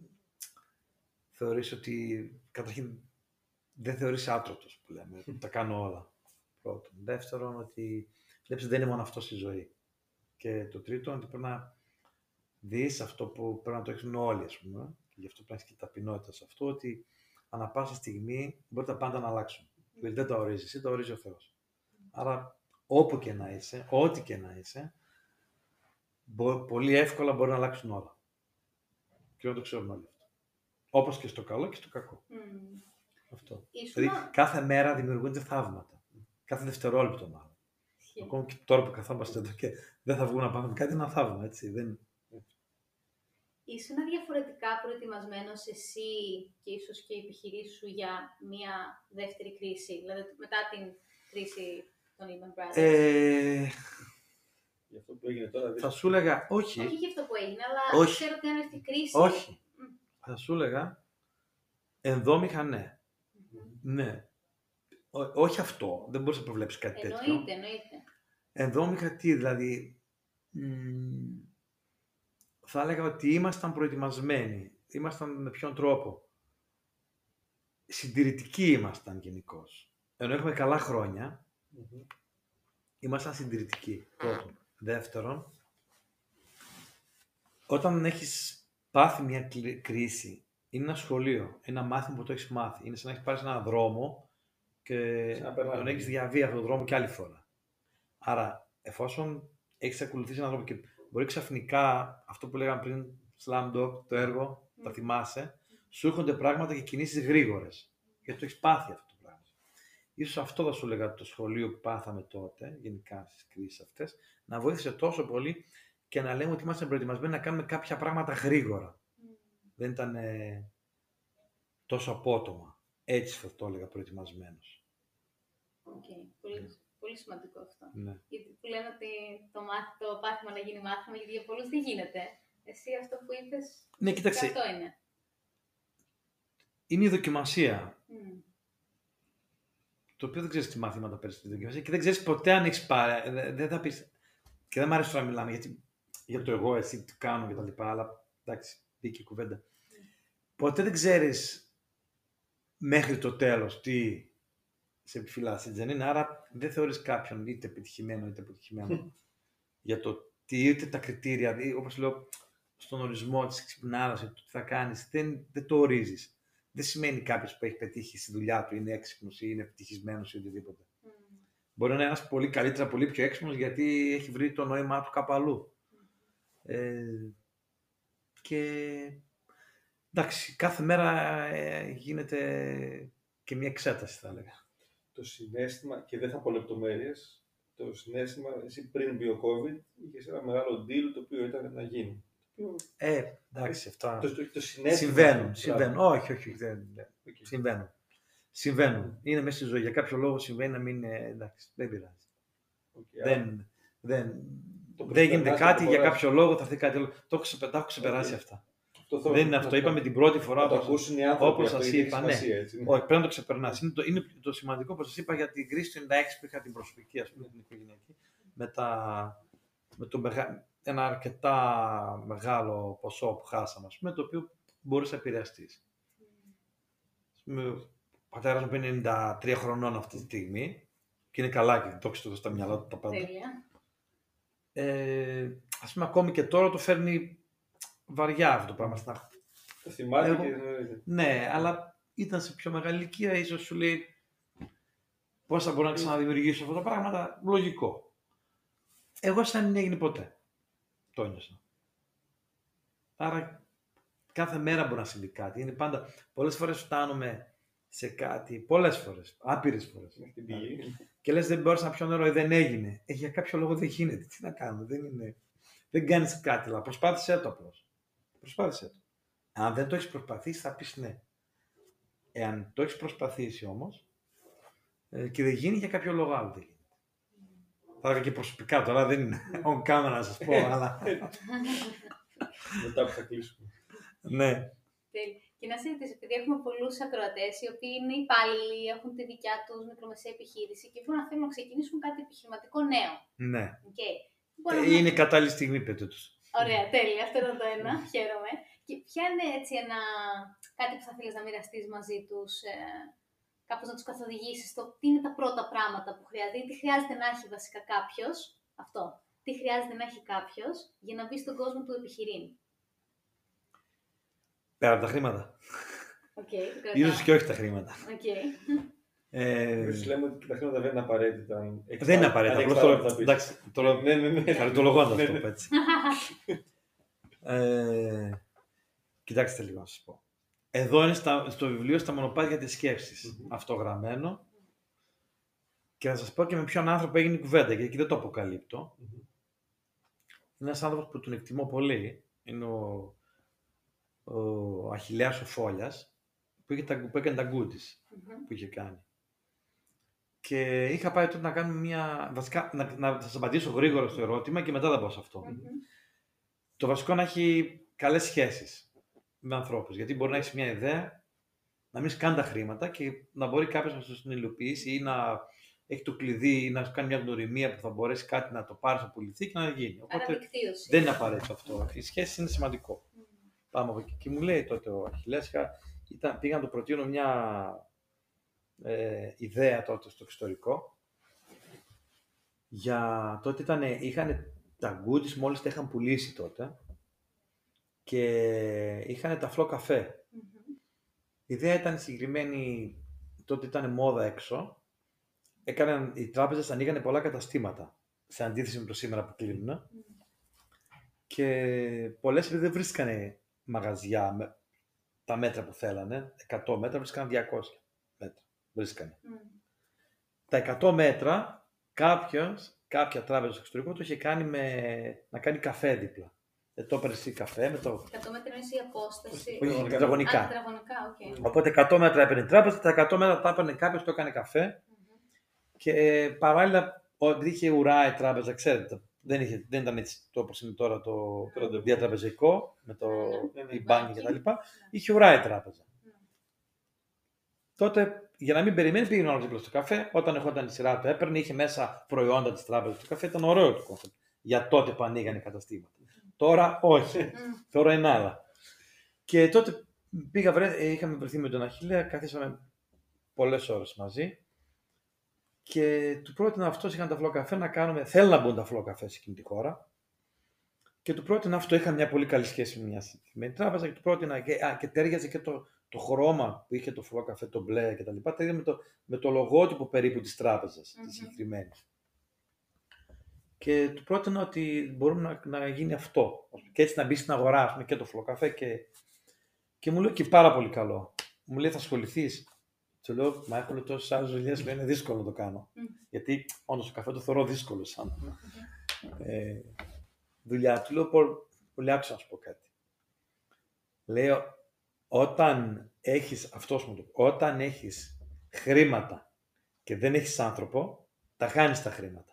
θεωρείς ότι καταρχήν δεν θεωρείς άτρωτος που λέμε, τα κάνω όλα. Πρώτον. Δεύτερον, ότι βλέπεις δεν είναι μόνο αυτό στη ζωή. Και το τρίτο, ότι πρέπει να δεις αυτό που πρέπει να το έχουν όλοι, ας πούμε, και γι' αυτό πρέπει να έχεις και ταπεινότητα σε αυτό, ότι ανά πάσα στιγμή μπορεί τα πάντα να αλλάξουν. Δηλαδή δεν τα ορίζεις εσύ, τα ορίζει ο Θεός. Άρα όπου και να είσαι, ό,τι και να είσαι, μπο- πολύ εύκολα μπορεί να αλλάξουν όλα. Και να το ξέρουν όλοι αυτό. Όπως και στο καλό και στο κακό. Μμμ. Αυτό. Ήσουν... Δηλαδή κάθε μέρα δημιουργούνται θαύματα. Κάθε δευτερόλεπτο μάλλον. Ισχύει. Ακόμα και τώρα που καθόμαστε εδώ και δεν θα βγουν να πάμε κάτι, είναι ένα θαύμα, έτσι. Δεν... Ήσουν διαφορετικά προετοιμασμένος εσύ και ίσως και η επιχειρήση σου για μια δεύτερη κρίση, δηλαδή μετά την κρίση των Lehman Brothers. Ε, Γι' αυτό που έγινε τώρα. θα σου έλεγα όχι. Όχι για αυτό που έγινε, αλλά Όχι. ξέρω ότι αν έρθει η κρίση... Όχι. Μμ. Θα σου έλεγα ενδόμηχα ναι. Μμμ. Ναι. Ό- όχι αυτό. Δεν μπορείς να προβλέψεις κάτι τέτοιο. Εννοείται, εννοείται. Ενδόμηχα τι, δηλαδή. μ, θα έλεγα ότι ήμασταν προετοιμασμένοι. Ήμασταν με ποιον τρόπο. Συντηρητικοί ήμασταν γενικώς. Ενώ έχουμε καλά χρόνια, Μμμ. ήμασταν συντηρητικοί. Πρώτον. Δεύτερον, όταν έχεις πάθει μια κλι- κρίση, είναι ένα σχολείο, ένα μάθημα που το έχεις μάθει. Είναι σαν να έχεις πάρει σε έναν δρόμο και Σαν να περνάς. τον έχεις διαβεί αυτόν τον δρόμο και άλλη φορά. Άρα, εφόσον έχεις ακολουθήσει έναν δρόμο και μπορεί ξαφνικά, αυτό που λέγαμε πριν, Slam Dog, το έργο, τα θυμάσαι, σου έρχονται πράγματα και κινήσεις γρήγορες. Γιατί το έχεις πάθει αυτό το πράγμα. Ίσως αυτό θα σου έλεγα το σχολείο που πάθαμε τότε, γενικά στις κρίσεις αυτές, να βοήθησε τόσο πολύ και να λέμε ότι είμαστε προετοιμασμένοι να κάνουμε κάποια πράγματα γρήγορα. Δεν ήταν ε, τόσο απότομα. Έτσι θα το έλεγα προετοιμασμένος. Οκ, Πολύ, πολύ σημαντικό αυτό. Ναι. Γιατί που λένε ότι το, μάθ, το πάθημα να γίνει μάθημα, γιατί για πολλούς δεν γίνεται. Εσύ αυτό που είπες, Ναι, και κοίταξε, αυτό είναι. είναι η δοκιμασία. Μμ. Το οποίο δεν ξέρεις τι μαθήματα παίρνεις στη δοκιμασία και δεν ξέρεις ποτέ αν έχεις πάρει. Δεν, δεν θα πεις. Και δεν μου αρέσει τώρα να μιλάμε γιατί, για το εγώ, εσύ, τι κάνω και τα λοιπά, αλλά εντάξει, μπήκε η κουβέντα. Ποτέ δεν ξέρεις μέχρι το τέλος τι σε επιφυλάσσει, δεν είναι. Άρα δεν θεωρείς κάποιον είτε επιτυχημένο είτε αποτυχημένο για το τι, είτε τα κριτήρια, όπως λέω, στον ορισμό της ξυπνάδας, το τι θα κάνεις, δεν, δεν το ορίζεις. Δεν σημαίνει κάποιος που έχει πετύχει στη δουλειά του, είναι έξυπνος ή είναι ευτυχισμένος ή οτιδήποτε. Μμ. Μπορεί να είναι ένας πολύ καλύτερα, πολύ πιο έξυπνος γιατί έχει βρει το νόημά του κάπου αλλού. Ε, και εντάξει, κάθε μέρα ε, γίνεται και μια εξέταση, θα έλεγα. Το συναίσθημα, και δεν θα πω λεπτομέρειες, το συναίσθημα, εσύ πριν μπει ο COVID, είχε ένα μεγάλο deal το οποίο ήταν να γίνει. Το οποίο- Ε, εντάξει, αυτά Το, το, το συναίσθημα. συμβαίνουν. Μπράβο. συμβαίνουν. Όχι, όχι, δεν, δεν. Οκ. Συμβαίνουν. Συμβαίνουν. Είναι μέσα στη ζωή. Για κάποιο λόγο συμβαίνει να μην είναι. Εντάξει, δεν πειράζει. Οκ, άρα Δεν, δεν, το δεν γίνεται προσπερνάς, κάτι το για περάσεις. κάποιο λόγο, θα έρθει κάτι άλλο. Το έχω, ξεπε- τα έχω ξεπεράσει Οκ. αυτά. αυτό θέλω δεν είναι να αυτό. πω. Είπαμε την πρώτη φορά. Να το όπως- ακούσουν οι άνθρωποι. όπως αυτό, σας γιατί έχει είπα, ναι. σημασία, έτσι. Όχι, πρέπει να το ξεπερνάς. Είναι, το, είναι το σημαντικό που σας είπα για την κρίση του 96 που είχα την προσωπική, ας πούμε, την οικογενειακή, με, τα, με το μεγα, ένα αρκετά μεγάλο ποσό που χάσαμε, ας πούμε, το οποίο μπορείς να επηρεαστείς. Ο πατέρας μου είναι 93 χρονών αυτή τη στιγμή και είναι καλά και το έχει στα μυαλά του τα πάντα. Τέλεια. Ε, ας πούμε, ακόμη και τώρα το φέρνει βαριά αυτό το πράγμα στα Το θυμάται Εγώ- και. ναι, αλλά ήταν σε πιο μεγάλη ηλικία, ίσως σου λέει πώς θα μπορώ να ξαναδημιουργήσω αυτά τα πράγματα. Λογικό. Εγώ σαν δεν έγινε ποτέ. Το ένιωσα. Άρα κάθε μέρα μπορεί να συμβεί κάτι. Είναι πάντα, πολλές φορές φτάνουμε σε κάτι, πολλές φορές, άπειρες φορές. Μέχρι την πηγή. Και λες δεν μπόρεσα να πιω νερό ή δεν έγινε. Ε, για κάποιο λόγο δεν γίνεται. Τι να κάνουμε, δεν είναι. Δεν κάνεις κάτι, αλλά προσπάθησέ το απλώς. Προσπάθησέ το. Αν δεν το έχεις προσπαθήσει θα πεις ναι. Εάν το έχεις προσπαθήσει όμως ε, και δεν γίνει για κάποιο λόγο άλλο δεν γίνει. Θα έλεγα και προσωπικά τώρα δεν είναι on camera να σας πω, αλλά Μετά που θα κλείσουμε. ναι. Τέλεια. Και να σε ρωτήσω, επειδή έχουμε πολλούς ακροατές οι οποίοι είναι υπάλληλοι, έχουν τη δικιά τους μικρομεσαία επιχείρηση και θέλουν να θέλουν να ξεκινήσουν κάτι επιχειρηματικό νέο. ναι. Okay. Μπορώ Ε, να- Είναι κατάλληλη στιγμή πέτε τους. Ωραία, τέλεια. Αυτό ήταν το ένα. Χαίρομαι. Και ποια είναι έτσι ένα... κάτι που θα θέλεις να μοιραστείς μαζί τους, ε, κάπως να τους καθοδηγήσεις στο τι είναι τα πρώτα πράγματα που χρειάζεται ή τι χρειάζεται να έχει βασικά κάποιος, αυτό, τι χρειάζεται να έχει κάποιος για να μπει στον κόσμο του επιχειρήν. Πέρα από τα χρήματα. Οκ, το κρατάω. Ίσως και όχι τα χρήματα. Οκ. Ε, Εμείς λέμε ότι τα χρήματα δεν είναι απαραίτητα. αν έχεις δεν είναι τα- απαραίτητα. αν έχεις Απλώς τα τώρα, λεφτά πίσω. εντάξει, τώρα Ναι, ναι, ναι. Χαριτολογώντας Ναι, το ναι. πω έτσι. Ε, κοιτάξτε λίγο να σας πω. Εδώ είναι στα, στο βιβλίο στα μονοπάτια της σκέψης. Μμμ. Αυτό γραμμένο. Και θα σας πω και με ποιον άνθρωπο έγινε η κουβέντα, γιατί εκεί δεν το αποκαλύπτω. Μμμ. Είναι ένας άνθρωπος που τον εκτιμώ πολύ. Είναι ο, ο Αχιλέας ο Φόλιας, που, είχε τα, που έκανε τα goodies Μμμ. που είχε κάνει. Και είχα πάει τότε να κάνουμε μια. Βασικά, να, να θα σας απαντήσω γρήγορα στο ερώτημα και μετά θα πάω σε αυτό. Μμμ. Το βασικό να έχει καλές σχέσεις με ανθρώπους. Γιατί μπορεί να έχεις μια ιδέα, να μην καν τα χρήματα και να μπορεί κάποιος να σου την υλοποιήσει ή να έχει το κλειδί ή να σου κάνει μια γνωριμία που θα μπορέσει κάτι να το πάρει, να πουληθεί και να γίνει. Άρα Οπότε δικτύωση. δεν είναι απαραίτητο αυτό. Η σχέση είναι σημαντικό. Μμμ. Πάμε από εκεί. Και μου λέει τότε ο Αχιλέας, είχα- ήταν, πήγα να του προτείνω μια ε, ιδέα τότε στο εξωτερικό Για τότε ήταν, είχαν τα goodies μόλις τα είχαν πουλήσει τότε και είχαν τα φλό καφέ. Η ιδέα ήταν συγκεκριμένη, τότε ήταν μόδα έξω. Έκαναν, οι τράπεζες ανοίγανε πολλά καταστήματα, σε αντίθεση με το σήμερα που κλείνουν. Και πολλές επειδή δεν βρίσκανε μαγαζιά με τα μέτρα που θέλανε, 100 μέτρα βρίσκανε 200 μέτρα. Βρίσκανε. Τα 100 μέτρα κάποιος, κάποια τράπεζα στο εξωτερικό το είχε κάνει με, να κάνει καφέ δίπλα. Δεν το έπαιρνες εσύ καφέ με το 100 μέτρα είναι η απόσταση. Όχι, τετραγωνικά. τετραγωνικά. Α, τετραγωνικά, οκ. Οπότε 100 μέτρα έπαιρνε η τράπεζα, τα 100 μέτρα τα έπαιρνε κάποιος, το έκανε καφέ. Και ε, παράλληλα, επειδή είχε ουρά η τράπεζα, ξέρετε, δεν, είχε, δεν ήταν έτσι το όπως είναι τώρα το Το ραντεβού. διατραπεζικό, με το Ναι, ναι. e-banking. Banking. κτλ. Είχε ουρά η τράπεζα. Ναι. Τότε, για να μην περιμένει, πήγαινε όλο δίπλα στο καφέ. Όταν ερχόταν η σειρά του, έπαιρνε, είχε μέσα προϊόντα της τράπεζας του καφέ. Ήταν ωραίο το κόνσεπτ. Για τότε που ανοίγανε καταστήματα. Τώρα όχι. Μμ. Τώρα είναι άλλα. Και τότε πήγα, βρε, ε, είχαμε βρεθεί με τον Αχιλέα, καθίσαμε πολλές ώρες μαζί. Και του πρότεινα αυτός, είχαν τα φλοκαφέ να κάνουμε. Θέλουν να μπουν τα φλοκαφέ σε εκείνη τη χώρα. Και του πρότεινα αυτό. Είχα μια πολύ καλή σχέση με μια συγκεκριμένη τράπεζα και του πρότεινα. Και, α, και τέριαζε και το, το χρώμα που είχε το φλοκαφέ, το μπλε κτλ. Τέριαζε με το, με το λογότυπο περίπου της τράπεζας Μμμ. τη συγκεκριμένης. Και του πρότεινα ότι μπορούμε να, να γίνει αυτό. Και έτσι να μπει στην αγορά, ας πούμε, και το φλοκαφέ. Και, και μου λέει και πάρα πολύ καλό. Μου λέει θα ασχοληθείς. Του λέω, Μα έχουν τόσες άλλες δουλειές, λέει είναι δύσκολο να το κάνω. Μμ. Γιατί όντως το καφέ το θεωρώ δύσκολο σαν ε, δουλειά. Του λέω, «Πολ- πολύ άκουσα να σου πω κάτι. Λέω, όταν έχεις, αυτός μου το είπε, όταν έχεις χρήματα και δεν έχεις άνθρωπο, τα χάνεις τα χρήματα.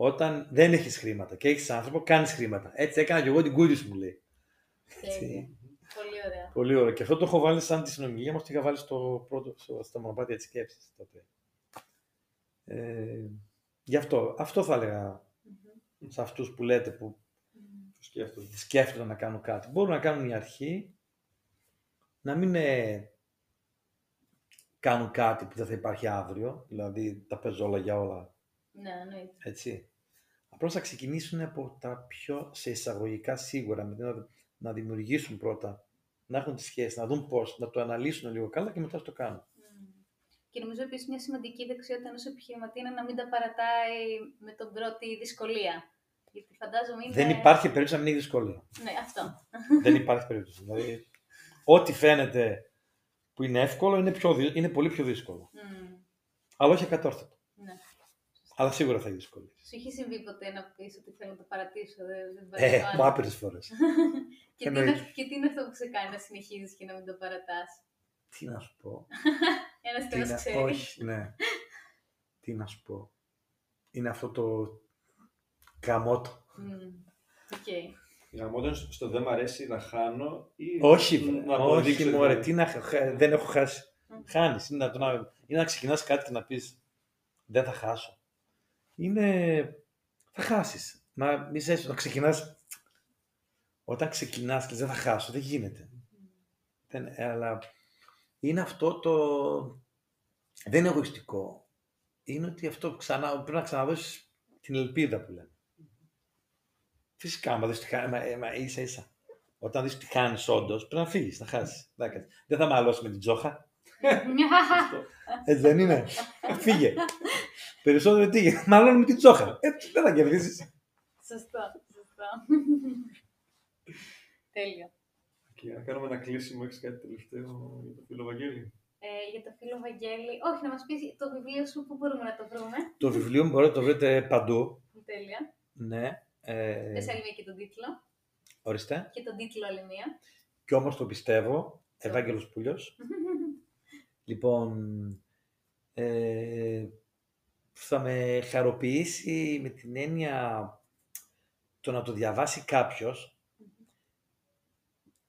Όταν δεν έχεις χρήματα και έχεις άνθρωπο, κάνεις χρήματα. Έτσι έκανα και εγώ την κούρη μου λέει. Τέλεια. Έτσι. Πολύ ωραία. Πολύ ωραίο. Και αυτό το έχω βάλει σαν τη συνομιλία μας, το είχα βάλει στο πρώτο, στο, στα μονοπάτια της σκέψης τότε. Ε, γι' αυτό, αυτό θα έλεγα Μμμ. σε αυτούς που λέτε που Μμμ. Το σκέφτομαι. σκέφτονται να κάνουν κάτι. Μπορούν να κάνουν μια αρχή, να μην ε, κάνουν κάτι που δεν θα υπάρχει αύριο, δηλαδή τα παίζω όλα για όλα, Ναι, εννοείται. έτσι. Απλώς θα ξεκινήσουν από τα πιο σε εισαγωγικά σίγουρα, με την να, να δημιουργήσουν πρώτα, να έχουν τη σχέση, να δουν πώς, να το αναλύσουν λίγο καλά και μετά το κάνουν. Μμμ. Και νομίζω επίσης μια σημαντική δεξιότητα ενός επιχειρηματή είναι να μην τα παρατάει με τον πρώτη δυσκολία. Γιατί φαντάζομαι είναι. Δεν υπάρχει περίπτωση να μην έχει δυσκολία. Ναι, αυτό. Δεν υπάρχει περίπτωση. Δηλαδή, ό,τι φαίνεται που είναι εύκολο είναι, πιο, δυ- είναι πολύ πιο δύσκολο. Μμμ. Αλλά όχι ακατόρθωτο. Ναι. Αλλά σίγουρα θα έχει δυσκολίες. Σου έχει συμβεί ποτέ να πεις ότι θέλω να το παρατήσω, δεν, δεν Ε, παρατάω. μου άπειρες φορές. και, τι είναι, εννοείται. και τι είναι αυτό που σε κάνει να συνεχίζεις και να μην το παρατάς; Τι να σου πω. Ένας Τι τέλο να... ξέρει. Όχι, ναι. Τι να σου πω. Είναι αυτό το καμότο. Μμμ. Οκ. Για να στο δεν μ' αρέσει να χάνω ή Όχι, να βρε. αποδείξω όχι, ότι- μωρέ, τι να... χα- δεν έχω χάσει. Μμ. Χάνεις. Είναι να, το να, είναι να ξεκινάς κάτι και να πεις δεν θα χάσω. Είναι... Θα χάσεις. Μα μη σε να ξεκινάς... Όταν ξεκινάς και λες, δεν θα χάσω, δεν γίνεται. Δεν, ε, αλλά είναι αυτό το... Δεν είναι εγωιστικό. Είναι ότι αυτό ξανά, πρέπει να ξαναδώσεις την ελπίδα που λένε. Φυσικά, άμα δεις τι χάνει, μα, ε, μα ίσα ίσα. Όταν δεις τι χάνεις όντως, πρέπει να φύγεις, να χάσεις. Δεν θα κάτσεις. Δεν θα μαλώσεις με την τζόχα. Έτσι δεν είναι. Φύγε. Περισσότερο τι, μάλλον με την τζόχα. Έτσι δεν θα κερδίσεις. Σωστό, σωστό. Τέλειο. Και να κάνουμε ένα κλείσιμο, έχεις κάτι τελευταίο για το φίλο Βαγγέλη; Ε, για το φίλο Βαγγέλη, όχι να μας πεις το βιβλίο σου, πού μπορούμε να το βρούμε; Το βιβλίο μου μπορείτε να το βρείτε παντού. Τέλεια. Ναι. Ε, Πες άλλη μία και τον τίτλο; ορίστε. Και τον τίτλο άλλη μία. Κι όμως το πιστεύω. Ευάγγελος Πουλιός. Λοιπόν, ε, θα με χαροποιήσει με την έννοια το να το διαβάσει κάποιος.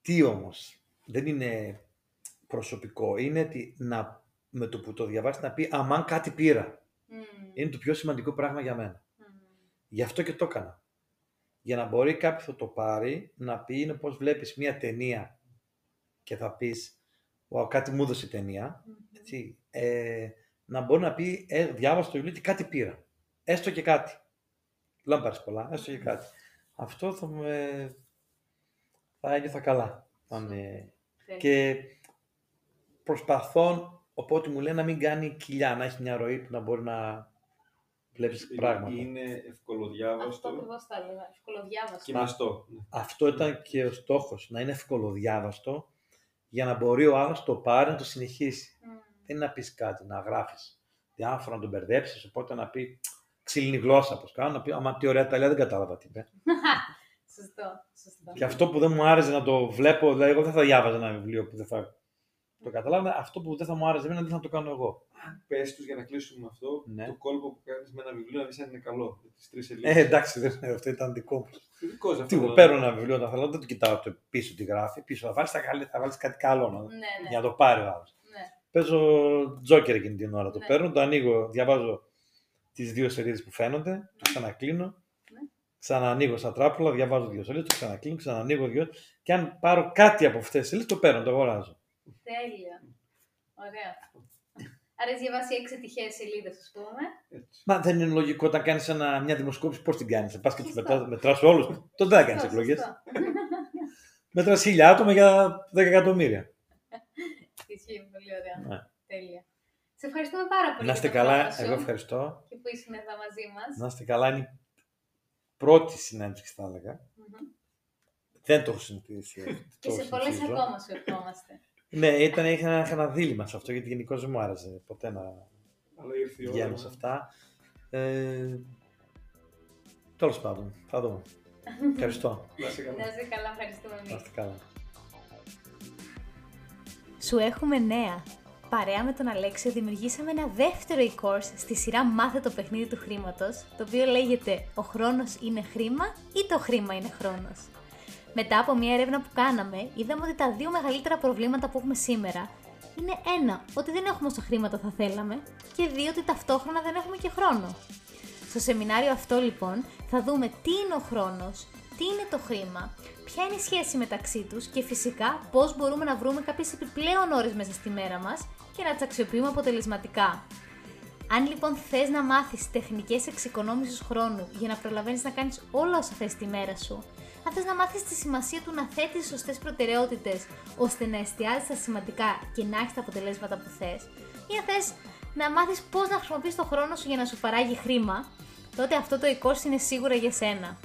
Τι όμως, δεν είναι προσωπικό, είναι ότι να, με το που το διαβάσει να πει αμάν κάτι πήρα. Μμμ. Είναι το πιο σημαντικό πράγμα για μένα. Μμμ. Γι' αυτό και το έκανα. Για να μπορεί κάποιος να το πάρει, να πει είναι πως βλέπεις μία ταινία και θα πεις «Wow, κάτι μου έδωσε η ταινία». Μμμ. Έτσι, ε, να μπορεί να πει ε, διάβασα το βιβλίο και κάτι πήρα. Έστω και κάτι. Δεν πάρει πολλά, έστω και κάτι. Αυτό θα με. θα ένιωθα καλά. Θα με... Και προσπαθώ, οπότε μου λέει να μην κάνει κοιλιά, να έχει μια ροή που να μπορεί να βλέπεις πράγματα. Είναι ευκολοδιάβαστο. Αυτό ακριβώς θα έλεγα. Ευκολοδιάβαστο. Και μεστό. Αυτό ήταν και ο στόχος, να είναι ευκολοδιάβαστο για να μπορεί ο άλλος το πάρει να το συνεχίσει. Μμ. Δεν είναι να πεις κάτι, να γράφεις διάφορα, να τον μπερδέψεις. Οπότε να πει ξύλινη γλώσσα, όπως κάνω, να πει Αμα τι ωραία τα λέει, δεν κατάλαβα τι είπε. Σωστό. Σωστό. και αυτό που δεν μου άρεσε να το βλέπω, δηλαδή, εγώ δεν θα διάβαζα ένα βιβλίο που δεν θα το καταλάβω. Αυτό που δεν θα μου άρεσε εμένα, δεν θα το κάνω εγώ. Πες τους για να κλείσουμε με αυτό. Ναι. Το κόλπο που κάνεις με ένα βιβλίο να δεις αν είναι καλό. Τις τρεις σελίδες. Ε, εντάξει, δεν, αυτό ήταν δικό μου. Δικό σε Τι αυτό. μου παίρνω ένα βιβλίο όταν θέλω, δεν το κοιτάω το πίσω τι γράφει. Πίσω θα βάλεις θα βάλεις κάτι καλό να, Ναι, ναι. για να το πάρει ο άλλος. Ναι. Παίζω τζόκερ εκείνη την ώρα. Το Ναι. παίρνω, το ανοίγω, διαβάζω τις δύο σελίδες που φαίνονται, το ξανακλίνω. Ναι. Ξαναανοίγω στα τράπουλα, διαβάζω δύο σελίδες, το ξανακλίνω, ξαναανοίγω δύο. Και αν πάρω κάτι από αυτές τις σελίδες, το παίρνω, το αγοράζω. Τέλεια. Ωραία. Άρα έχει διαβάσει έξι τυχαίες σελίδες, ας πούμε. Έτσι. Μα δεν είναι λογικό όταν κάνεις μια δημοσκόπηση, πώς την κάνεις. Πας και του Σωστό. μετράς όλους. Τότε δεν θα κάνεις Σωστό, εκλογές. σωστό. Μετράς χίλια άτομα για 10 εκατομμύρια. Ισχύει, πολύ ωραία. Ναι. Τέλεια. Σε ευχαριστούμε πάρα πολύ. Να είστε για τον καλά, χρόνο σου εγώ ευχαριστώ. Και που ήσουν εδώ μαζί μας. Να είστε καλά, είναι η πρώτη συνέντευξη, θα έλεγα. Δεν το έχω συνηθίσει. Και το σε πολλές συνηθίζω. ακόμα σου ευχόμαστε. Ναι, ήταν, είχα, ένα- είχα ένα δίλημα σε αυτό, γιατί γενικώ δεν μου άρεσε ποτέ να Αλλά ήρθε η ώρα. βγαίνω σε αυτά. Ε, Τέλος πάντων, θα δούμε. Ευχαριστώ. Να είσαι καλά. Να είστε καλά, ευχαριστούμε Να εμεί. είστε καλά. Σου έχουμε νέα. Παρέα με τον Αλέξιο δημιουργήσαμε ένα δεύτερο e-course στη σειρά Μάθε το παιχνίδι του χρήματος, το οποίο λέγεται «Ο χρόνος είναι χρήμα» ή «Το χρήμα είναι χρόνος». Μετά από μια έρευνα που κάναμε, είδαμε ότι τα δύο μεγαλύτερα προβλήματα που έχουμε σήμερα είναι ένα, ότι δεν έχουμε όσο χρήματα θα θέλαμε και δύο, ότι ταυτόχρονα δεν έχουμε και χρόνο. Στο σεμινάριο αυτό λοιπόν θα δούμε τι είναι ο χρόνος, τι είναι το χρήμα, ποια είναι η σχέση μεταξύ τους και φυσικά πώς μπορούμε να βρούμε κάποιες επιπλέον ώρες μέσα στη μέρα μας και να τις αξιοποιούμε αποτελεσματικά. Αν λοιπόν θες να μάθεις τεχνικές εξοικονόμησης χρόνου για να προλαβαίνεις να κάνεις όλα όσα θες τη μέρα σου, αν θες να μάθεις τη σημασία του να θέτεις σωστές προτεραιότητες ώστε να εστιάζεις στα σημαντικά και να έχεις τα αποτελέσματα που θες, ή αν θες να μάθεις πώς να χρησιμοποιείς το χρόνο σου για να σου παράγει χρήμα, τότε αυτό το e-course είναι σίγουρα για σένα.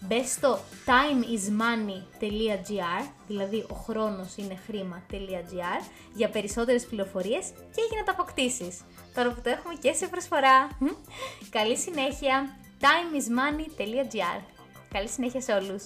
Μπες στο timeismoney.gr, δηλαδή ο χρόνος είναι χρήμα.gr, για περισσότερες πληροφορίες και για να τα αποκτήσεις. Τώρα που το έχουμε και σε προσφορά. Μμ. Καλή συνέχεια. timeismoney.gr Καλή συνέχεια σε όλους.